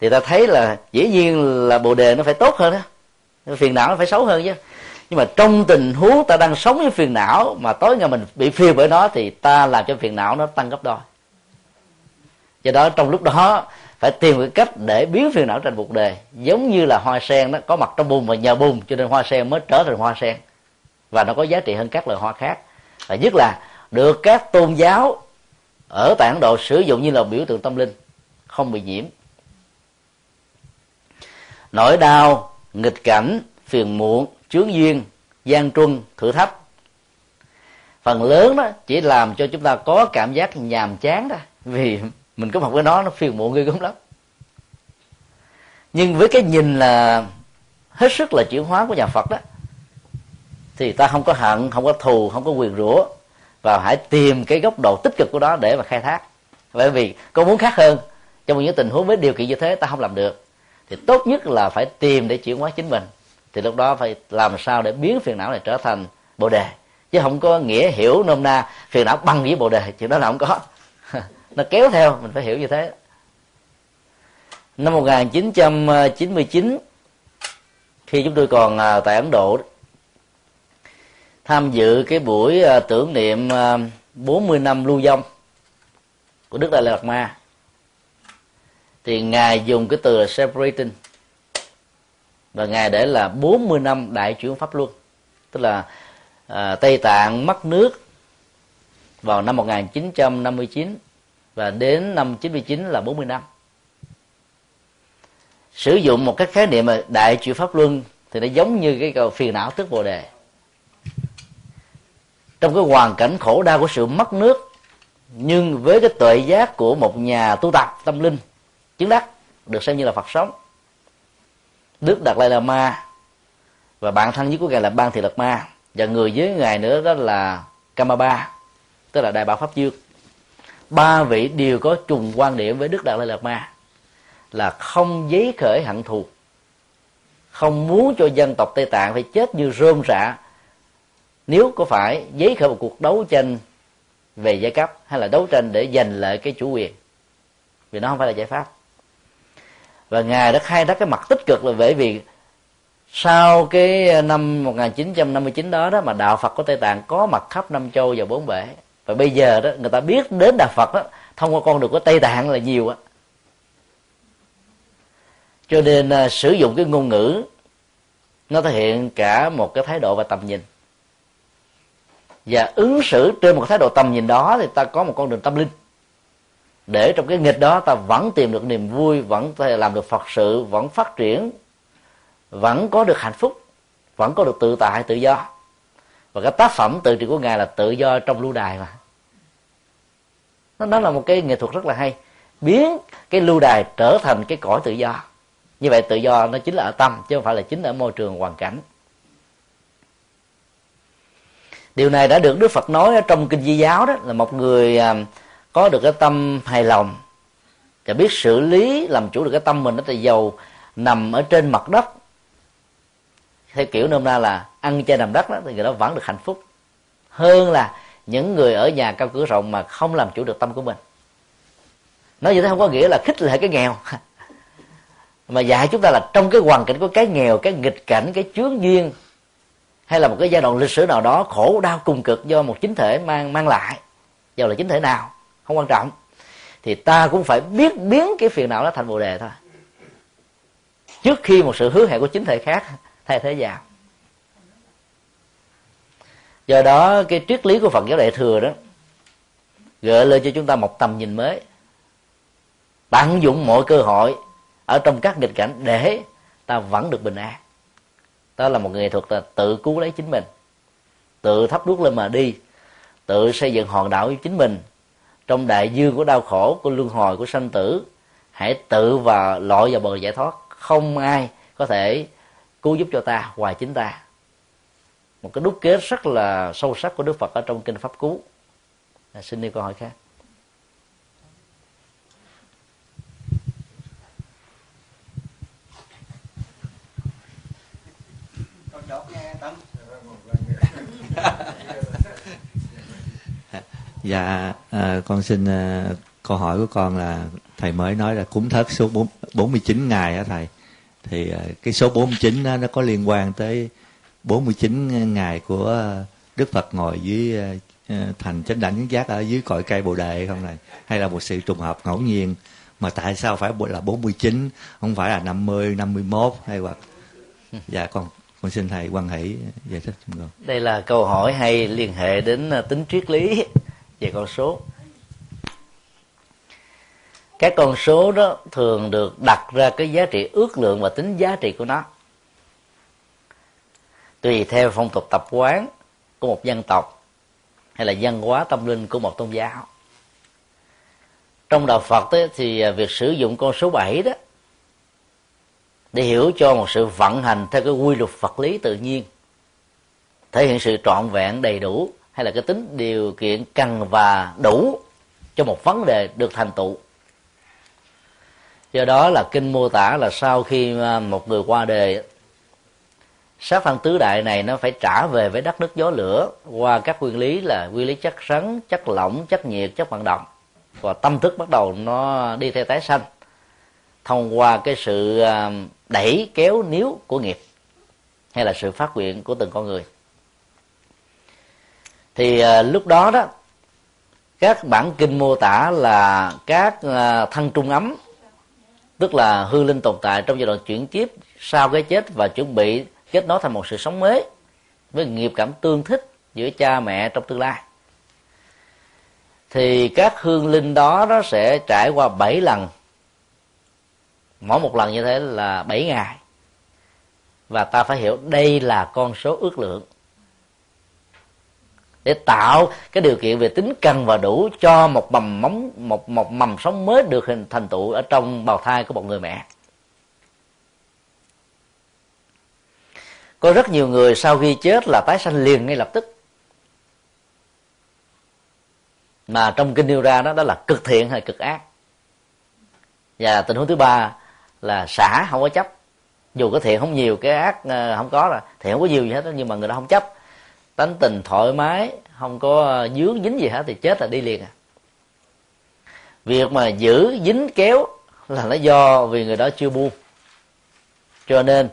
thì ta thấy là dĩ nhiên là bồ đề nó phải tốt hơn đó phiền não nó phải xấu hơn chứ. Nhưng mà trong tình huống ta đang sống với phiền não mà tối ngày mình bị phiền bởi nó thì ta làm cho phiền não nó tăng gấp đôi. Do đó trong lúc đó phải tìm cái cách để biến phiền não thành bột đề. Giống như là hoa sen đó, có mặt trong bùn và nhờ bùn cho nên hoa sen mới trở thành hoa sen. Và nó có giá trị hơn các loài hoa khác và nhất là được các tôn giáo ở tại ấn độ sử dụng như là biểu tượng tâm linh, không bị nhiễm. Nỗi đau, nghịch cảnh, phiền muộn, chướng duyên, gian truân, thử thách. Phần lớn đó chỉ làm cho chúng ta có cảm giác nhàm chán đó vì mình có một cái nó nó phiền muộn ghê gớm lắm. Nhưng với cái nhìn là hết sức là chuyển hóa của nhà phật đó thì ta không có hận, không có thù, không có quyền rủa. Và hãy tìm cái góc độ tích cực của đó để mà khai thác. Bởi vì con muốn khác hơn, trong những tình huống với điều kiện như thế ta không làm được. Thì tốt nhất là phải tìm để chuyển hóa chính mình. Thì lúc đó phải làm sao để biến phiền não này trở thành bồ đề. Chứ không có nghĩa hiểu nôm na phiền não bằng với bồ đề chuyện đó là không có. *laughs* Nó kéo theo, mình phải hiểu như thế. Năm 1999 khi chúng tôi còn à, tại Ấn Độ tham dự cái buổi ờ, tưởng niệm ờ, 40 năm lưu vong của Đức Đại Lạt Ma. Thì ngài dùng cái từ là separating. Và ngài để là 40 năm đại chuyển pháp luân. Tức là à, Tây Tạng mất nước vào năm 1959 và đến năm 99 là 40 năm. Sử dụng một cái khái niệm mà đại chuyển pháp luân thì nó giống như cái câu phiền não tức bồ đề trong cái hoàn cảnh khổ đau của sự mất nước, nhưng với cái tuệ giác của một nhà tu tập tâm linh, chứng đắc, được xem như là phật sống. Đức đạt lai là ma và bạn thân nhất của ngài là ban thị lật ma, và người dưới ngài nữa đó là kamaba, tức là đại bảo pháp dương ba vị đều có trùng quan điểm với đức đạt lai lạt ma là không giấy khởi hận thù, không muốn cho dân tộc tây tạng phải chết như rơm rạ nếu có phải giấy khởi một cuộc đấu tranh về giai cấp hay là đấu tranh để giành lại cái chủ quyền vì nó không phải là giải pháp. Và ngài đã khai thác cái mặt tích cực là bởi vì sau cái năm 1959 đó đó mà đạo Phật của Tây Tạng có mặt khắp năm châu và bốn bể. Và bây giờ đó người ta biết đến đạo Phật đó, thông qua con đường của Tây Tạng là nhiều á. Cho nên uh, sử dụng cái ngôn ngữ nó thể hiện cả một cái thái độ và tầm nhìn và ứng xử trên một thái độ tầm nhìn đó thì ta có một con đường tâm linh. Để trong cái nghịch đó ta vẫn tìm được niềm vui, vẫn có thể làm được phật sự, vẫn phát triển, vẫn có được hạnh phúc, vẫn có được tự tại tự do. Và cái tác phẩm tự trị của ngài là tự do trong lưu đài mà. Nó là một cái nghệ thuật rất là hay. Biến cái lưu đài trở thành cái cõi tự do. Như vậy tự do nó chính là ở tâm, chứ không phải là chính ở môi trường hoàn cảnh điều này đã được đức phật nói ở trong kinh di giáo đó, là một người à, có được cái tâm hài lòng, và biết xử lý, làm chủ được cái tâm mình đó, thì giàu nằm ở trên mặt đất, theo kiểu nôm na là ăn chơi nằm đất đó, thì người đó vẫn được hạnh phúc. Hơn là những người ở nhà cao cửa rộng mà không làm chủ được tâm của mình. Nói như thế không có nghĩa là khích lệ cái nghèo. *laughs* Mà dạy chúng ta là trong cái hoàn cảnh của cái nghèo, cái nghịch cảnh, cái chướng duyên hay là một cái giai đoạn lịch sử nào đó khổ đau cùng cực do một chính thể mang mang lại dầu là chính thể nào, không quan trọng. Thì ta cũng phải biết biến cái phiền não đó thành bồ đề thôi. Trước khi một sự hứa hẹn của chính thể khác thay thế vào. Do đó, cái triết lý của phật giáo đại thừa đó, gợi lên cho chúng ta một tầm nhìn mới. Tận dụng mọi cơ hội ở trong các nghịch cảnh để ta vẫn được bình an đó là một nghệ thuật là tự cứu lấy chính mình. Tự thắp đuốc lên mà đi. Tự xây dựng hòn đảo với chính mình. Trong đại dương của đau khổ của luân hồi của sanh tử hãy tự và lội vào bờ giải thoát. Không ai có thể cứu giúp cho ta ngoài chính ta. Một cái đúc kết rất là sâu sắc của đức phật ở trong kinh pháp cú. À, xin đi câu hỏi khác. *laughs* dạ à, con xin à, câu hỏi của con là thầy mới nói là cúng thất số 4, 49 ngày á thầy. Thì à, cái số 49 đó, nó có liên quan tới 49 ngày của Đức Phật ngồi dưới à, à thành chánh đảnh giác ở dưới cội cây Bồ đề không này? Hay là một sự trùng hợp ngẫu nhiên mà tại sao phải là 49 không phải là 50 51 hay hoặc dạ con con xin thầy quan hỷ giải thích cho con. Đây là câu hỏi hay liên hệ đến à, tính triết lý về con số. Các con số đó thường được đặt ra cái giá trị ước lượng và tính giá trị của nó. Tùy theo phong tục tập quán của một dân tộc hay là văn hóa tâm linh của một tôn giáo. Trong đạo Phật ấy, thì à, việc sử dụng con số 7 đó để hiểu cho một sự vận hành theo cái quy luật vật lý tự nhiên. Thể hiện sự trọn vẹn, đầy đủ, hay là cái tính điều kiện cần và đủ cho một vấn đề được thành tựu. Do đó là kinh mô tả là sau khi à, một người qua đời, sát thân tứ đại này nó phải trả về với đất nước gió lửa qua các nguyên lý là nguyên lý chất rắn, chất lỏng, chất nhiệt, chất vận động. Và tâm thức bắt đầu nó đi theo tái sanh thông qua cái sự à, đẩy kéo níu của nghiệp hay là sự phát nguyện của từng con người. Thì à, lúc đó đó các bản kinh mô tả là các à, thân trung ấm tức là hư linh tồn tại trong giai đoạn chuyển tiếp sau cái chết và chuẩn bị kết nối thành một sự sống mới với nghiệp cảm tương thích giữa cha mẹ trong tương lai. Thì các hương linh đó nó sẽ trải qua bảy lần mỗi một lần như thế là bảy ngày. Và ta phải hiểu đây là con số ước lượng. Để tạo cái điều kiện về tính cần và đủ cho một mầm móng một một mầm sống mới được hình thành tựu ở trong bào thai của một người mẹ. Có rất nhiều người sau khi chết là tái sanh liền ngay lập tức. Mà trong kinh nêu ra đó đó là cực thiện hay cực ác. Và tình huống thứ ba là xả không có chấp. Dù có thiện không nhiều cái ác ờ, không có là thiện không có nhiều gì hết nhưng mà người đó không chấp. Tánh tình thoải mái không có ờ, dướng dính gì hết thì chết là đi liền à. Việc mà giữ dính kéo là nó do vì người đó chưa buông. Cho nên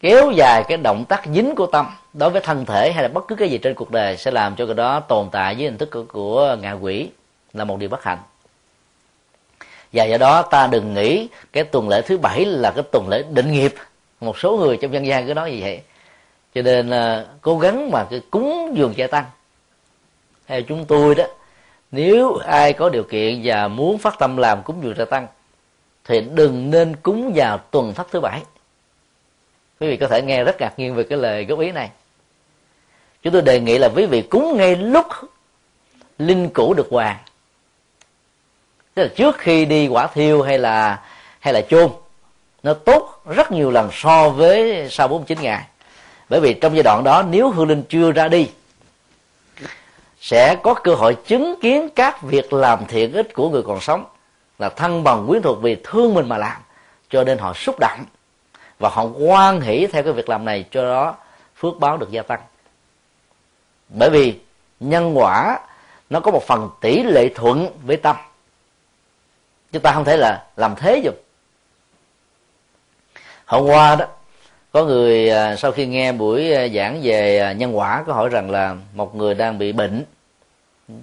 kéo dài cái động tác dính của tâm đối với thân thể hay là bất cứ cái gì trên cuộc đời sẽ làm cho người đó tồn tại dưới hình thức của, của ngạ quỷ là một điều bất hạnh và do đó ta đừng nghĩ cái tuần lễ thứ bảy là cái tuần lễ định nghiệp. Một số người trong dân gian cứ nói như vậy. Cho nên uh, cố gắng mà cái cúng dường gia tăng. Theo chúng tôi đó nếu ai có điều kiện và muốn phát tâm làm cúng dường gia tăng thì đừng nên cúng vào tuần thất thứ bảy. Quý vị có thể nghe rất ngạc nhiên về cái lời góp ý này. Chúng tôi đề nghị là quý vị cúng ngay lúc linh cũ được hoàng tức là trước khi đi quả thiêu hay là hay là chôn, nó tốt rất nhiều lần so với sau 49 ngày. Bởi vì trong giai đoạn đó, nếu hương linh chưa ra đi, sẽ có cơ hội chứng kiến các việc làm thiện ích của người còn sống là thân bằng quyến thuộc vì thương mình mà làm, cho nên họ xúc động và họ quan hỷ theo cái việc làm này, cho đó phước báo được gia tăng. Bởi vì nhân quả nó có một phần tỷ lệ thuận với tâm chúng ta không thể là làm thế được. Hôm qua đó, có người à, sau khi nghe buổi à, giảng về à, nhân quả, có hỏi rằng là một người đang bị bệnh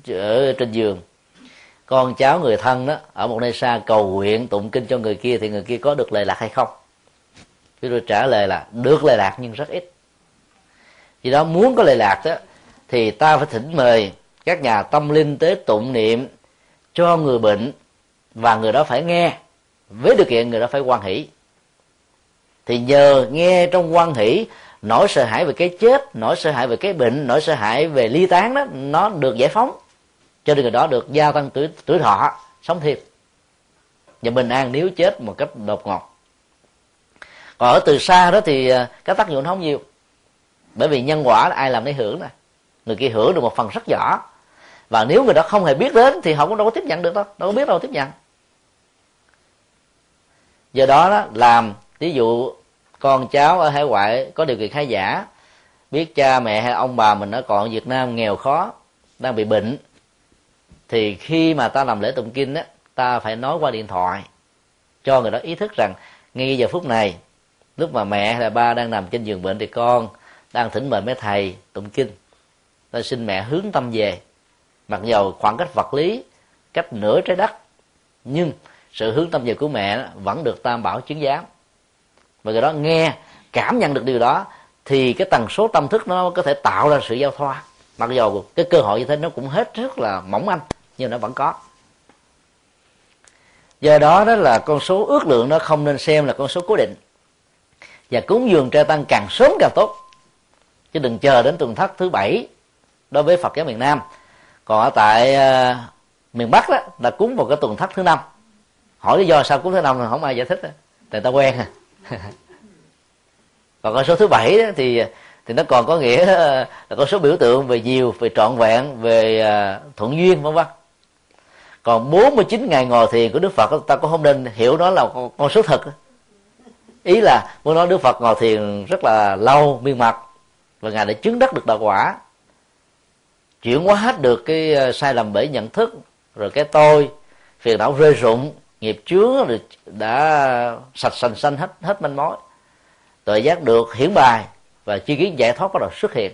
ở trên giường. Con cháu người thân đó, ở một nơi xa cầu nguyện, tụng kinh cho người kia thì người kia có được lệ lạc hay không? Chúng tôi trả lời là được lệ lạc nhưng rất ít. Vì đó muốn có lệ lạc đó, thì ta phải thỉnh mời các nhà tâm linh tế tụng niệm cho người bệnh và người đó phải nghe. Với điều kiện người đó phải quan hỷ. Thì nhờ nghe trong quan hỷ, nỗi sợ hãi về cái chết, nỗi sợ hãi về cái bệnh, nỗi sợ hãi về ly tán đó, nó được giải phóng. Cho nên người đó được gia tăng tuổi tuổi thọ, sống thêm và bình an nếu chết một cách đột ngột. Còn ở từ xa đó thì à, cái tác dụng nó không nhiều. Bởi vì nhân quả là ai làm lấy hưởng nè. Người kia hưởng được một phần rất nhỏ. Và nếu người đó không hề biết đến thì họ cũng đâu có tiếp nhận được đâu. Đâu có biết đâu tiếp nhận do đó, đó làm ví dụ con cháu ở hải ngoại có điều kiện khai giả biết cha mẹ hay ông bà mình ở còn Việt Nam nghèo khó đang bị bệnh thì khi mà ta làm lễ tụng kinh á ta phải nói qua điện thoại cho người đó ý thức rằng ngay giờ phút này lúc mà mẹ hay là ba đang nằm trên giường bệnh thì con đang thỉnh mời mấy thầy tụng kinh. Ta xin mẹ hướng tâm về mặc dầu khoảng cách vật lý cách nửa trái đất nhưng sự hướng tâm về của mẹ vẫn được tam bảo chứng giám. Và người đó nghe cảm nhận được điều đó thì cái tần số tâm thức nó có thể tạo ra sự giao thoa. Mặc dù cái cơ hội như thế nó cũng hết rất là mỏng manh nhưng nó vẫn có. Do đó đó là con số ước lượng nó không nên xem là con số cố định. Và cúng dường tre tăng càng sớm càng tốt. Chứ đừng chờ đến tuần thất thứ bảy đối với phật giáo miền nam. Còn ở tại uh, miền bắc đó là cúng vào cái tuần thất thứ năm hỏi lý do sao cúng thứ năm là không ai giải thích tại ta quen à. Còn con số thứ bảy đó thì thì nó còn có nghĩa là con số biểu tượng về nhiều về trọn vẹn về à, thuận duyên vân vân. Còn 49 ngày ngồi thiền của Đức Phật ta cũng không nên hiểu nó là con, số thật ý là muốn nói Đức Phật ngồi thiền rất là lâu miên mật và ngài đã chứng đắc được đạo quả. Chuyển hóa hết được cái à, sai lầm bể nhận thức rồi cái tôi phiền não rơi rụng nghiệp chướng được đã sạch sành xanh hết hết manh mối. Tội giác được hiển bài, và chi kiến giải thoát bắt đầu xuất hiện.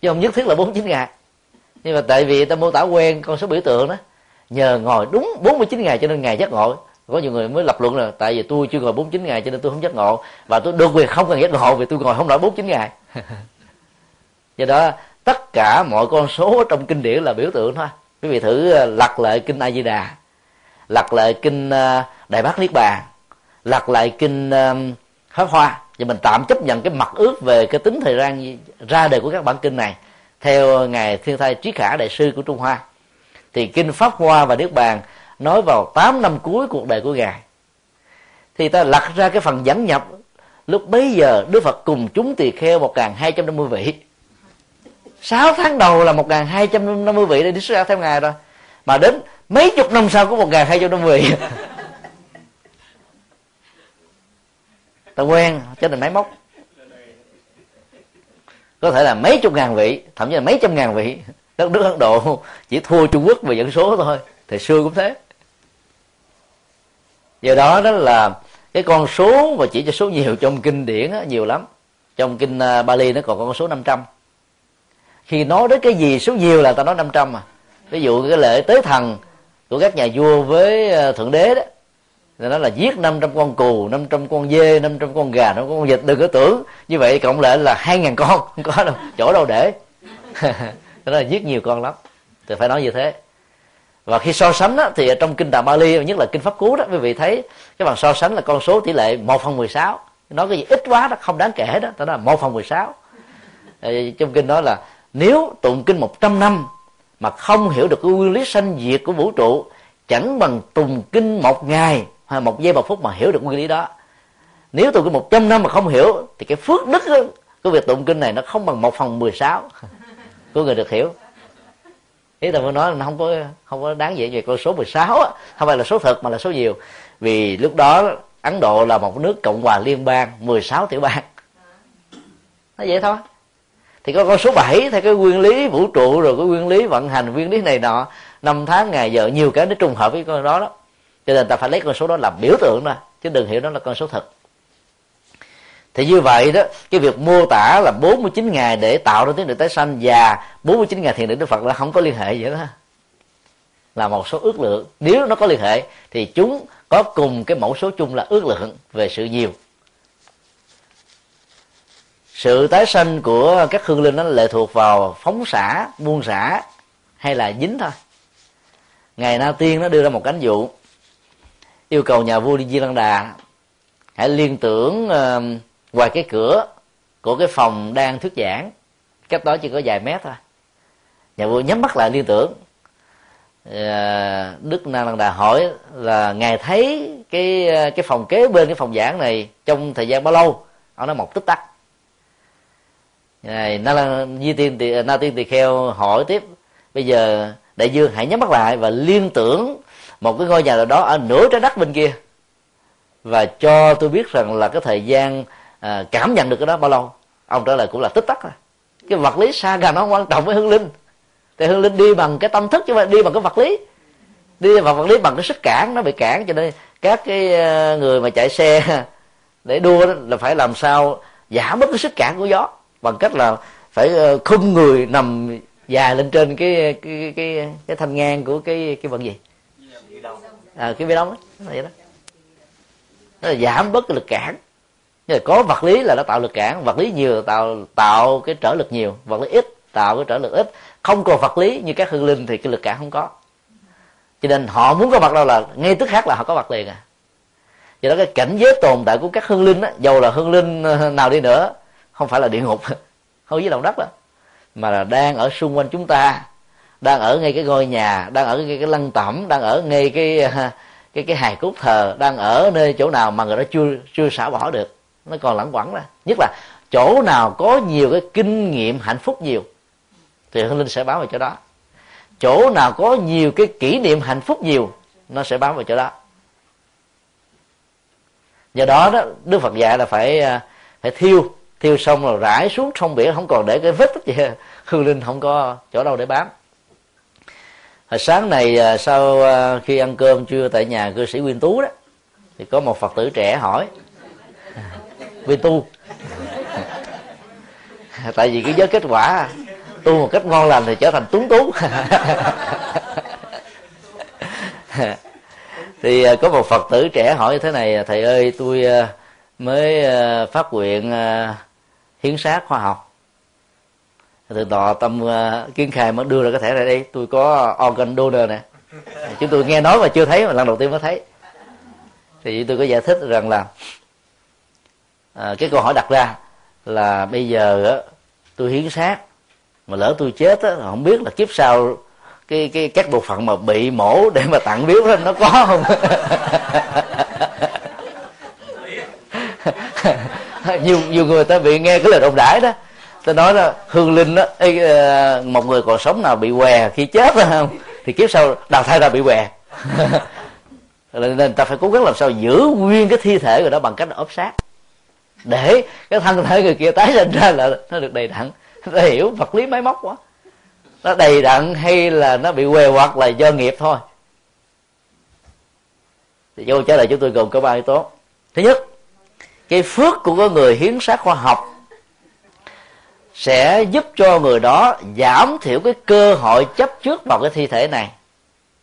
Chứ không nhất thiết là 49 ngày. Nhưng mà tại vì ta mô tả quen con số biểu tượng đó, nhờ ngồi đúng 49 ngày cho nên ngày giác ngộ. Có nhiều người mới lập luận là tại vì tôi chưa ngồi 49 ngày cho nên tôi không giác ngộ. Và tôi được quyền không cần giác ngộ vì tôi ngồi không nổi 49 ngày. Do đó, tất cả mọi con số trong kinh điển là biểu tượng thôi. Quý vị thử ờ, lật lại kinh a di đà lật lại kinh ờ, đại bát niết bàn. Lật lại kinh ờ, pháp hoa. Và mình tạm chấp nhận cái mặt ước về cái tính thời gian ra đời của các bản kinh này theo ngài thiên thai trí khả đại sư của trung hoa. Thì kinh pháp hoa và niết bàn nói vào 8 năm cuối cuộc đời của ngài. Thì ta lật ra cái phần dẫn nhập. Lúc bấy giờ đức phật cùng chúng tỳ kheo một hai trăm năm mươi vị. Sáu tháng đầu là một hai trăm năm mươi vị để đi xuất gia theo ngài rồi mà đến mấy chục năm sau có một hai trăm năm mươi. Vị ta quen cho nên máy móc. Có thể là mấy chục ngàn vị thậm chí là mấy trăm ngàn vị. Đất nước ấn độ chỉ thua trung quốc về dân số thôi thời xưa cũng thế. Do đó đó là cái con số và chỉ cho số nhiều trong kinh điển đó, nhiều lắm. Trong kinh à, Bali nó còn có con số 500 khi nói đến cái gì số nhiều là ta nói 500 mà ví dụ cái lễ tế thần của các nhà vua với ờ, thượng đế đó Rồi nó là giết 500 con cừu 500 con dê 500 con gà 500 con vịt đừng có tưởng. Như vậy cộng lại là 2.000 con không có đâu chỗ đâu để. *laughs* Đó là giết nhiều con lắm thì phải nói như thế. Và khi so sánh đó, thì trong kinh Tạng Bali nhất là kinh Pháp Cú đó quý vị thấy cái bằng so sánh là con số tỷ lệ 1 phần 16 nói cái gì ít quá đó không đáng kể đó đó là 1 phần 16 ờ, trong kinh đó là nếu tụng kinh 100 năm mà không hiểu được cái nguyên lý sanh diệt của vũ trụ chẳng bằng tùng kinh một ngày hay một giây một phút mà hiểu được nguyên lý đó. Nếu tụng kinh 100 năm mà không hiểu thì cái phước đức đó, của việc tụng kinh này nó không bằng một phần 16 *laughs* của người được hiểu. Ý tôi muốn nói là nó không có không có đáng vậy về con số 16 á không phải là số thật mà là số nhiều. Vì lúc đó Ấn Độ là một nước cộng hòa liên bang 16 tiểu bang. Nó vậy thôi thì có con số 7 theo cái nguyên lý vũ trụ rồi, cái nguyên lý vận hành, nguyên lý này nọ, năm tháng, ngày, giờ, nhiều cái nó trùng hợp với con đó đó cho nên ta phải lấy con số đó làm biểu tượng ra chứ đừng hiểu nó là con số thật. Thì như vậy đó, cái việc mô tả là 49 ngày để tạo ra tiếng được tái sanh và 49 ngày thiền định Đức Phật là không có liên hệ vậy đó. Là một số ước lượng. Nếu nó có liên hệ, thì chúng có cùng cái mẫu số chung là ước lượng về sự nhiều sự tái sanh của các hương linh nó lệ thuộc vào phóng xả buông xả hay là dính thôi. Ngày na tiên nó đưa ra một cánh dụ yêu cầu nhà vua đi di lăng đà hãy liên tưởng uh, ngoài cái cửa của cái phòng đang thuyết giảng cách đó chỉ có vài mét thôi. Nhà vua nhắm mắt lại liên tưởng. Ờ, Đức na lăng đà hỏi là ngài thấy cái ờ, cái phòng kế bên cái phòng giảng này trong thời gian bao lâu? Ông nói một tích tắc ngài na lăng di tiên tỳ à, na tiên tỳ kheo hỏi tiếp. Bây giờ đại dương hãy nhắm mắt lại và liên tưởng một cái ngôi nhà nào đó ở nửa trái đất bên kia. Và cho tôi biết rằng là cái thời gian à, cảm nhận được cái đó bao lâu. Ông trả lời cũng là tích tắc rồi cái vật lý xa gần nó quan trọng với hương linh. Thì hương linh đi bằng cái tâm thức chứ không đi bằng cái vật lý. Đi bằng vật lý bằng cái sức cản nó bị cản cho nên các cái à, người mà chạy xe *laughs* để đua đó là phải làm sao giảm bớt cái sức cản của gió bằng cách là phải ờ, khung người nằm dài lên trên cái cái cái cái thanh ngang của cái cái vận gì? À, cái bê đông đó vậy đó. Nó là giảm bớt cái lực cản. Nhưng có vật lý là nó tạo lực cản vật lý nhiều tạo tạo cái trở lực nhiều vật lý ít tạo cái trở lực ít. Không còn vật lý như các hương linh thì cái lực cản không có. Cho nên họ muốn có vật đâu là ngay tức khác là họ có vật liền à. Do đó cái cảnh giới tồn tại của các hương linh á dầu là hương linh ờ, nào đi nữa không phải là địa ngục *laughs* không dưới lòng đất đó. Mà là đang ở xung quanh chúng ta, đang ở ngay cái ngôi nhà, đang ở ngay cái lăng tẩm, đang ở ngay cái *laughs* cái cái hài cốt thờ, đang ở nơi chỗ nào mà người đó chưa chưa xả bỏ được. Nó còn lẳng quẩn ra nhất là chỗ nào có nhiều cái kinh nghiệm hạnh phúc nhiều, thì hương linh sẽ báo vào chỗ đó. Chỗ nào có nhiều cái kỷ niệm hạnh phúc nhiều, nó sẽ báo vào chỗ đó. Do đó đó, đức phật dạy là phải à, phải thiêu thiêu xong rồi rải xuống sông biển, không còn để cái vết tích gì. *laughs* Hương linh không có chỗ đâu để bám. Hồi sáng này à, sau à, khi ăn cơm trưa tại nhà cư sĩ nguyên tú đó, thì có một phật tử trẻ hỏi. *laughs* Nguyên tu. *laughs* Tại vì cái giới kết quả, tu một cách ngon lành thì trở thành tuấn tú. Thì à, có một phật tử trẻ hỏi như thế này, thầy ơi, tôi mới phát nguyện hiến sát khoa học. Từ đó tâm ờ, kiến khai mới đưa ra cái thẻ này đi tôi có organ donor nè. Chúng tôi nghe nói mà chưa thấy mà lần đầu tiên mới thấy. Thì tôi có giải thích rằng là à, cái câu hỏi đặt ra là bây giờ ờ, tôi hiến xác mà lỡ tôi chết á, không biết là kiếp sau cái cái các bộ phận mà bị mổ để mà tặng biếu đó nó có không? *laughs* *laughs* nhiều nhiều người ta bị nghe cái lời đồn đãi đó. Ta nói là hương linh đó ờ, một người còn sống nào bị què khi chết đó không? Thì kiếp sau đào thai ra bị què. *laughs* Nên ta phải cố gắng làm sao giữ nguyên cái thi thể rồi đó bằng cách ốp sát để cái thân thể người kia tái sinh ra là nó được đầy đặn. Nó hiểu vật lý máy móc quá. Nó đầy đặn hay là nó bị què hoặc là do nghiệp thôi. Thì câu trả lời chúng tôi gồm có ba yếu tố. Thứ nhất cái phước của cái người hiến sát khoa học sẽ giúp cho người đó giảm thiểu cái cơ hội chấp trước vào cái thi thể này.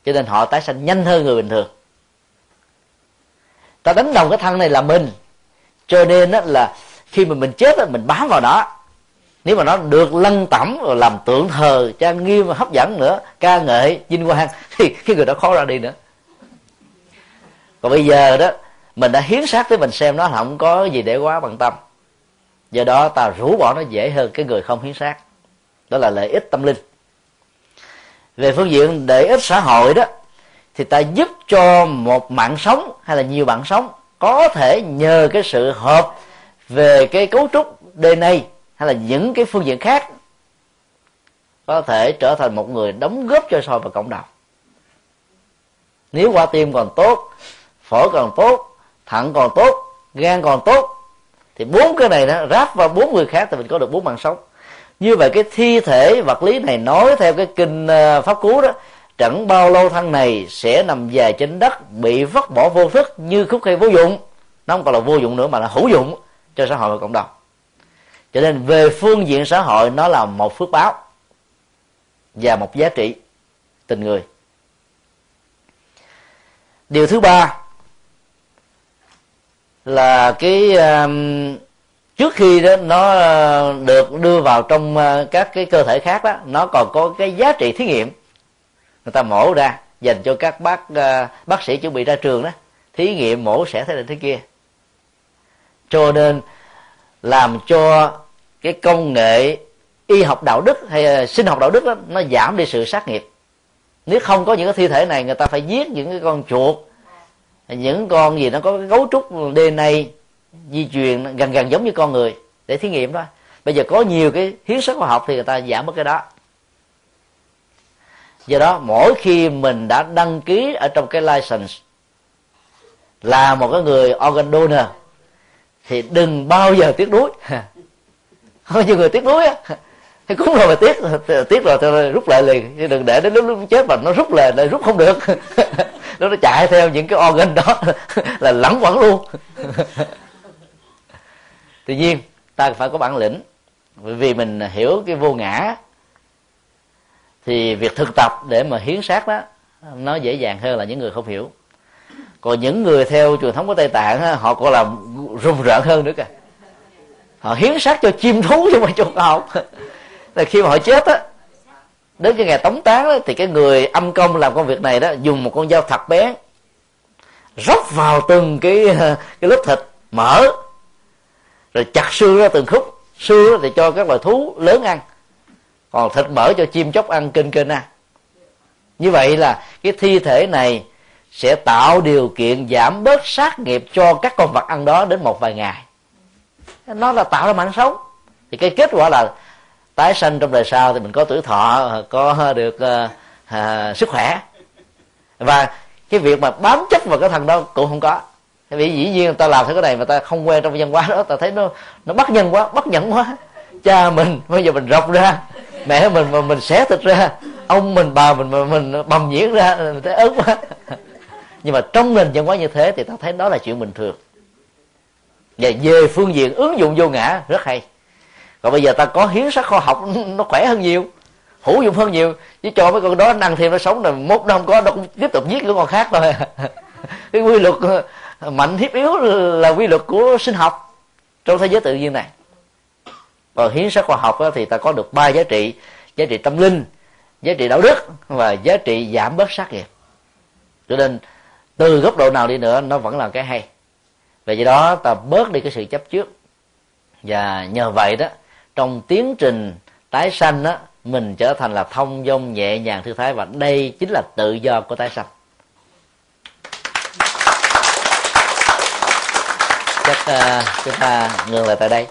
Cho nên họ tái sanh nhanh hơn người bình thường. Ta đánh đồng cái thân này là mình. Cho nên đó là khi mà mình chết đó, mình bám vào đó. Nếu mà nó được lăn tẩm rồi làm tượng thờ trang nghiêm và hấp dẫn nữa ca ngợi vinh quang *laughs* thì cái người đó khó ra đi nữa. Còn bây giờ đó mình đã hiến xác tới mình xem nó không có gì để quá bằng tâm. Do đó ta rũ bỏ nó dễ hơn cái người không hiến xác. Đó là lợi ích tâm linh. Về phương diện lợi ích xã hội đó, thì ta giúp cho một mạng sống hay là nhiều mạng sống có thể nhờ cái sự hợp về cái cấu trúc DNA hay là những cái phương diện khác có thể trở thành một người đóng góp cho xã hội và cộng đồng. Nếu qua tim còn tốt, phổi còn tốt thận còn tốt, gan còn tốt. Thì bốn cái này nó ráp vào bốn người khác thì mình có được bốn mạng sống. Như vậy cái thi thể, vật lý này nói theo cái kinh ờ, pháp cú đó, chẳng bao lâu thân này sẽ nằm dài trên đất, bị vứt bỏ vô thức như khúc cây vô dụng. Nó không còn là vô dụng nữa mà là hữu dụng cho xã hội và cộng đồng. Cho nên về phương diện xã hội, nó là một phước báo và một giá trị tình người. Điều thứ ba là cái um, trước khi đó nó uh, được đưa vào trong uh, các cái cơ thể khác đó nó còn có cái giá trị thí nghiệm. Người ta mổ ra dành cho các bác uh, bác sĩ chuẩn bị ra trường đó thí nghiệm mổ sẽ thế này thế kia. Cho nên làm cho cái công nghệ y học đạo đức hay uh, sinh học đạo đức đó, nó giảm đi sự sát nghiệp. Nếu không có những cái thi thể này người ta phải giết những cái con chuột những con gì nó có cái cấu trúc DNA di truyền gần gần giống như con người để thí nghiệm đó. Bây giờ có nhiều cái hiến sức khoa học thì người ta giảm mất cái đó. Do đó mỗi khi mình đã đăng ký ở trong cái license là một cái người organ donor thì đừng bao giờ tiếc nuối. *laughs* Có nhiều người tiếc nuối á. Thì cũng rồi mà tiếc tiếc rồi thì rút lại liền chứ đừng để đến lúc, lúc chết mà nó rút lại lại rút không được. *laughs* nó nó chạy theo những cái organ đó *laughs* là lẳng quẩn luôn. *laughs* Tuy nhiên ta phải có bản lĩnh. Vì mình hiểu cái vô ngã thì việc thực tập để mà hiến xác đó nó dễ dàng hơn là những người không hiểu. Còn những người theo truyền thống của tây tạng họ còn làm rùng rợn hơn nữa kìa. Họ hiến xác cho chim thú chứ mà cho học. *laughs* Là khi mà họ chết á đến cái ngày tống tán đó, thì cái người âm công làm công việc này đó dùng một con dao thật bé rót vào từng cái *laughs* cái lớp thịt mỡ. Rồi chặt xương ra từng khúc xương thì cho các loài thú lớn ăn. Còn thịt mỡ cho chim chóc ăn kênh kênh ăn. Như vậy là cái thi thể này sẽ tạo điều kiện giảm bớt sát nghiệp cho các con vật ăn đó đến một vài ngày. Nó là tạo ra mạng sống. Thì cái kết quả là tái sanh trong đời sau thì mình có tuổi thọ có được uh, uh, sức khỏe. Và cái việc mà bám chấp vào cái thằng đó cũng không có. Vì dĩ nhiên người ta làm theo cái này mà ta không quen trong văn hóa đó ta thấy nó nó bất nhân quá bất nhẫn quá. Cha mình bây giờ mình rọc ra mẹ mình mà mình xé thịt ra ông mình bà mình mà mình bầm nhiễn ra mình thấy ớn quá. *laughs* Nhưng mà trong nền văn hóa như thế thì ta thấy đó là chuyện bình thường. Và về phương diện ứng dụng vô ngã rất hay còn bây giờ ta có hiến sách khoa học, *laughs* nó khỏe hơn nhiều, hữu dụng hơn nhiều. Chứ cho mấy con đó năng thêm nó sống rồi mốt nó không có nó cũng tiếp tục giết những con khác thôi. *laughs* Cái quy luật ờ, mạnh hiếp yếu là quy luật của sinh học trong thế giới tự nhiên này. Còn hiến sách khoa học thì ta có được ba giá trị giá trị tâm linh, giá trị đạo đức và giá trị giảm bớt sát nghiệp. Cho nên, từ góc độ nào đi nữa, nó vẫn là cái hay. Vì vậy đó, ta bớt đi cái sự chấp trước. Và nhờ vậy đó trong tiến trình tái sanh đó mình trở thành là thông dong nhẹ nhàng thư thái và đây chính là tự do của tái sanh. Chắc uh, chúng ta ngừng lại tại đây.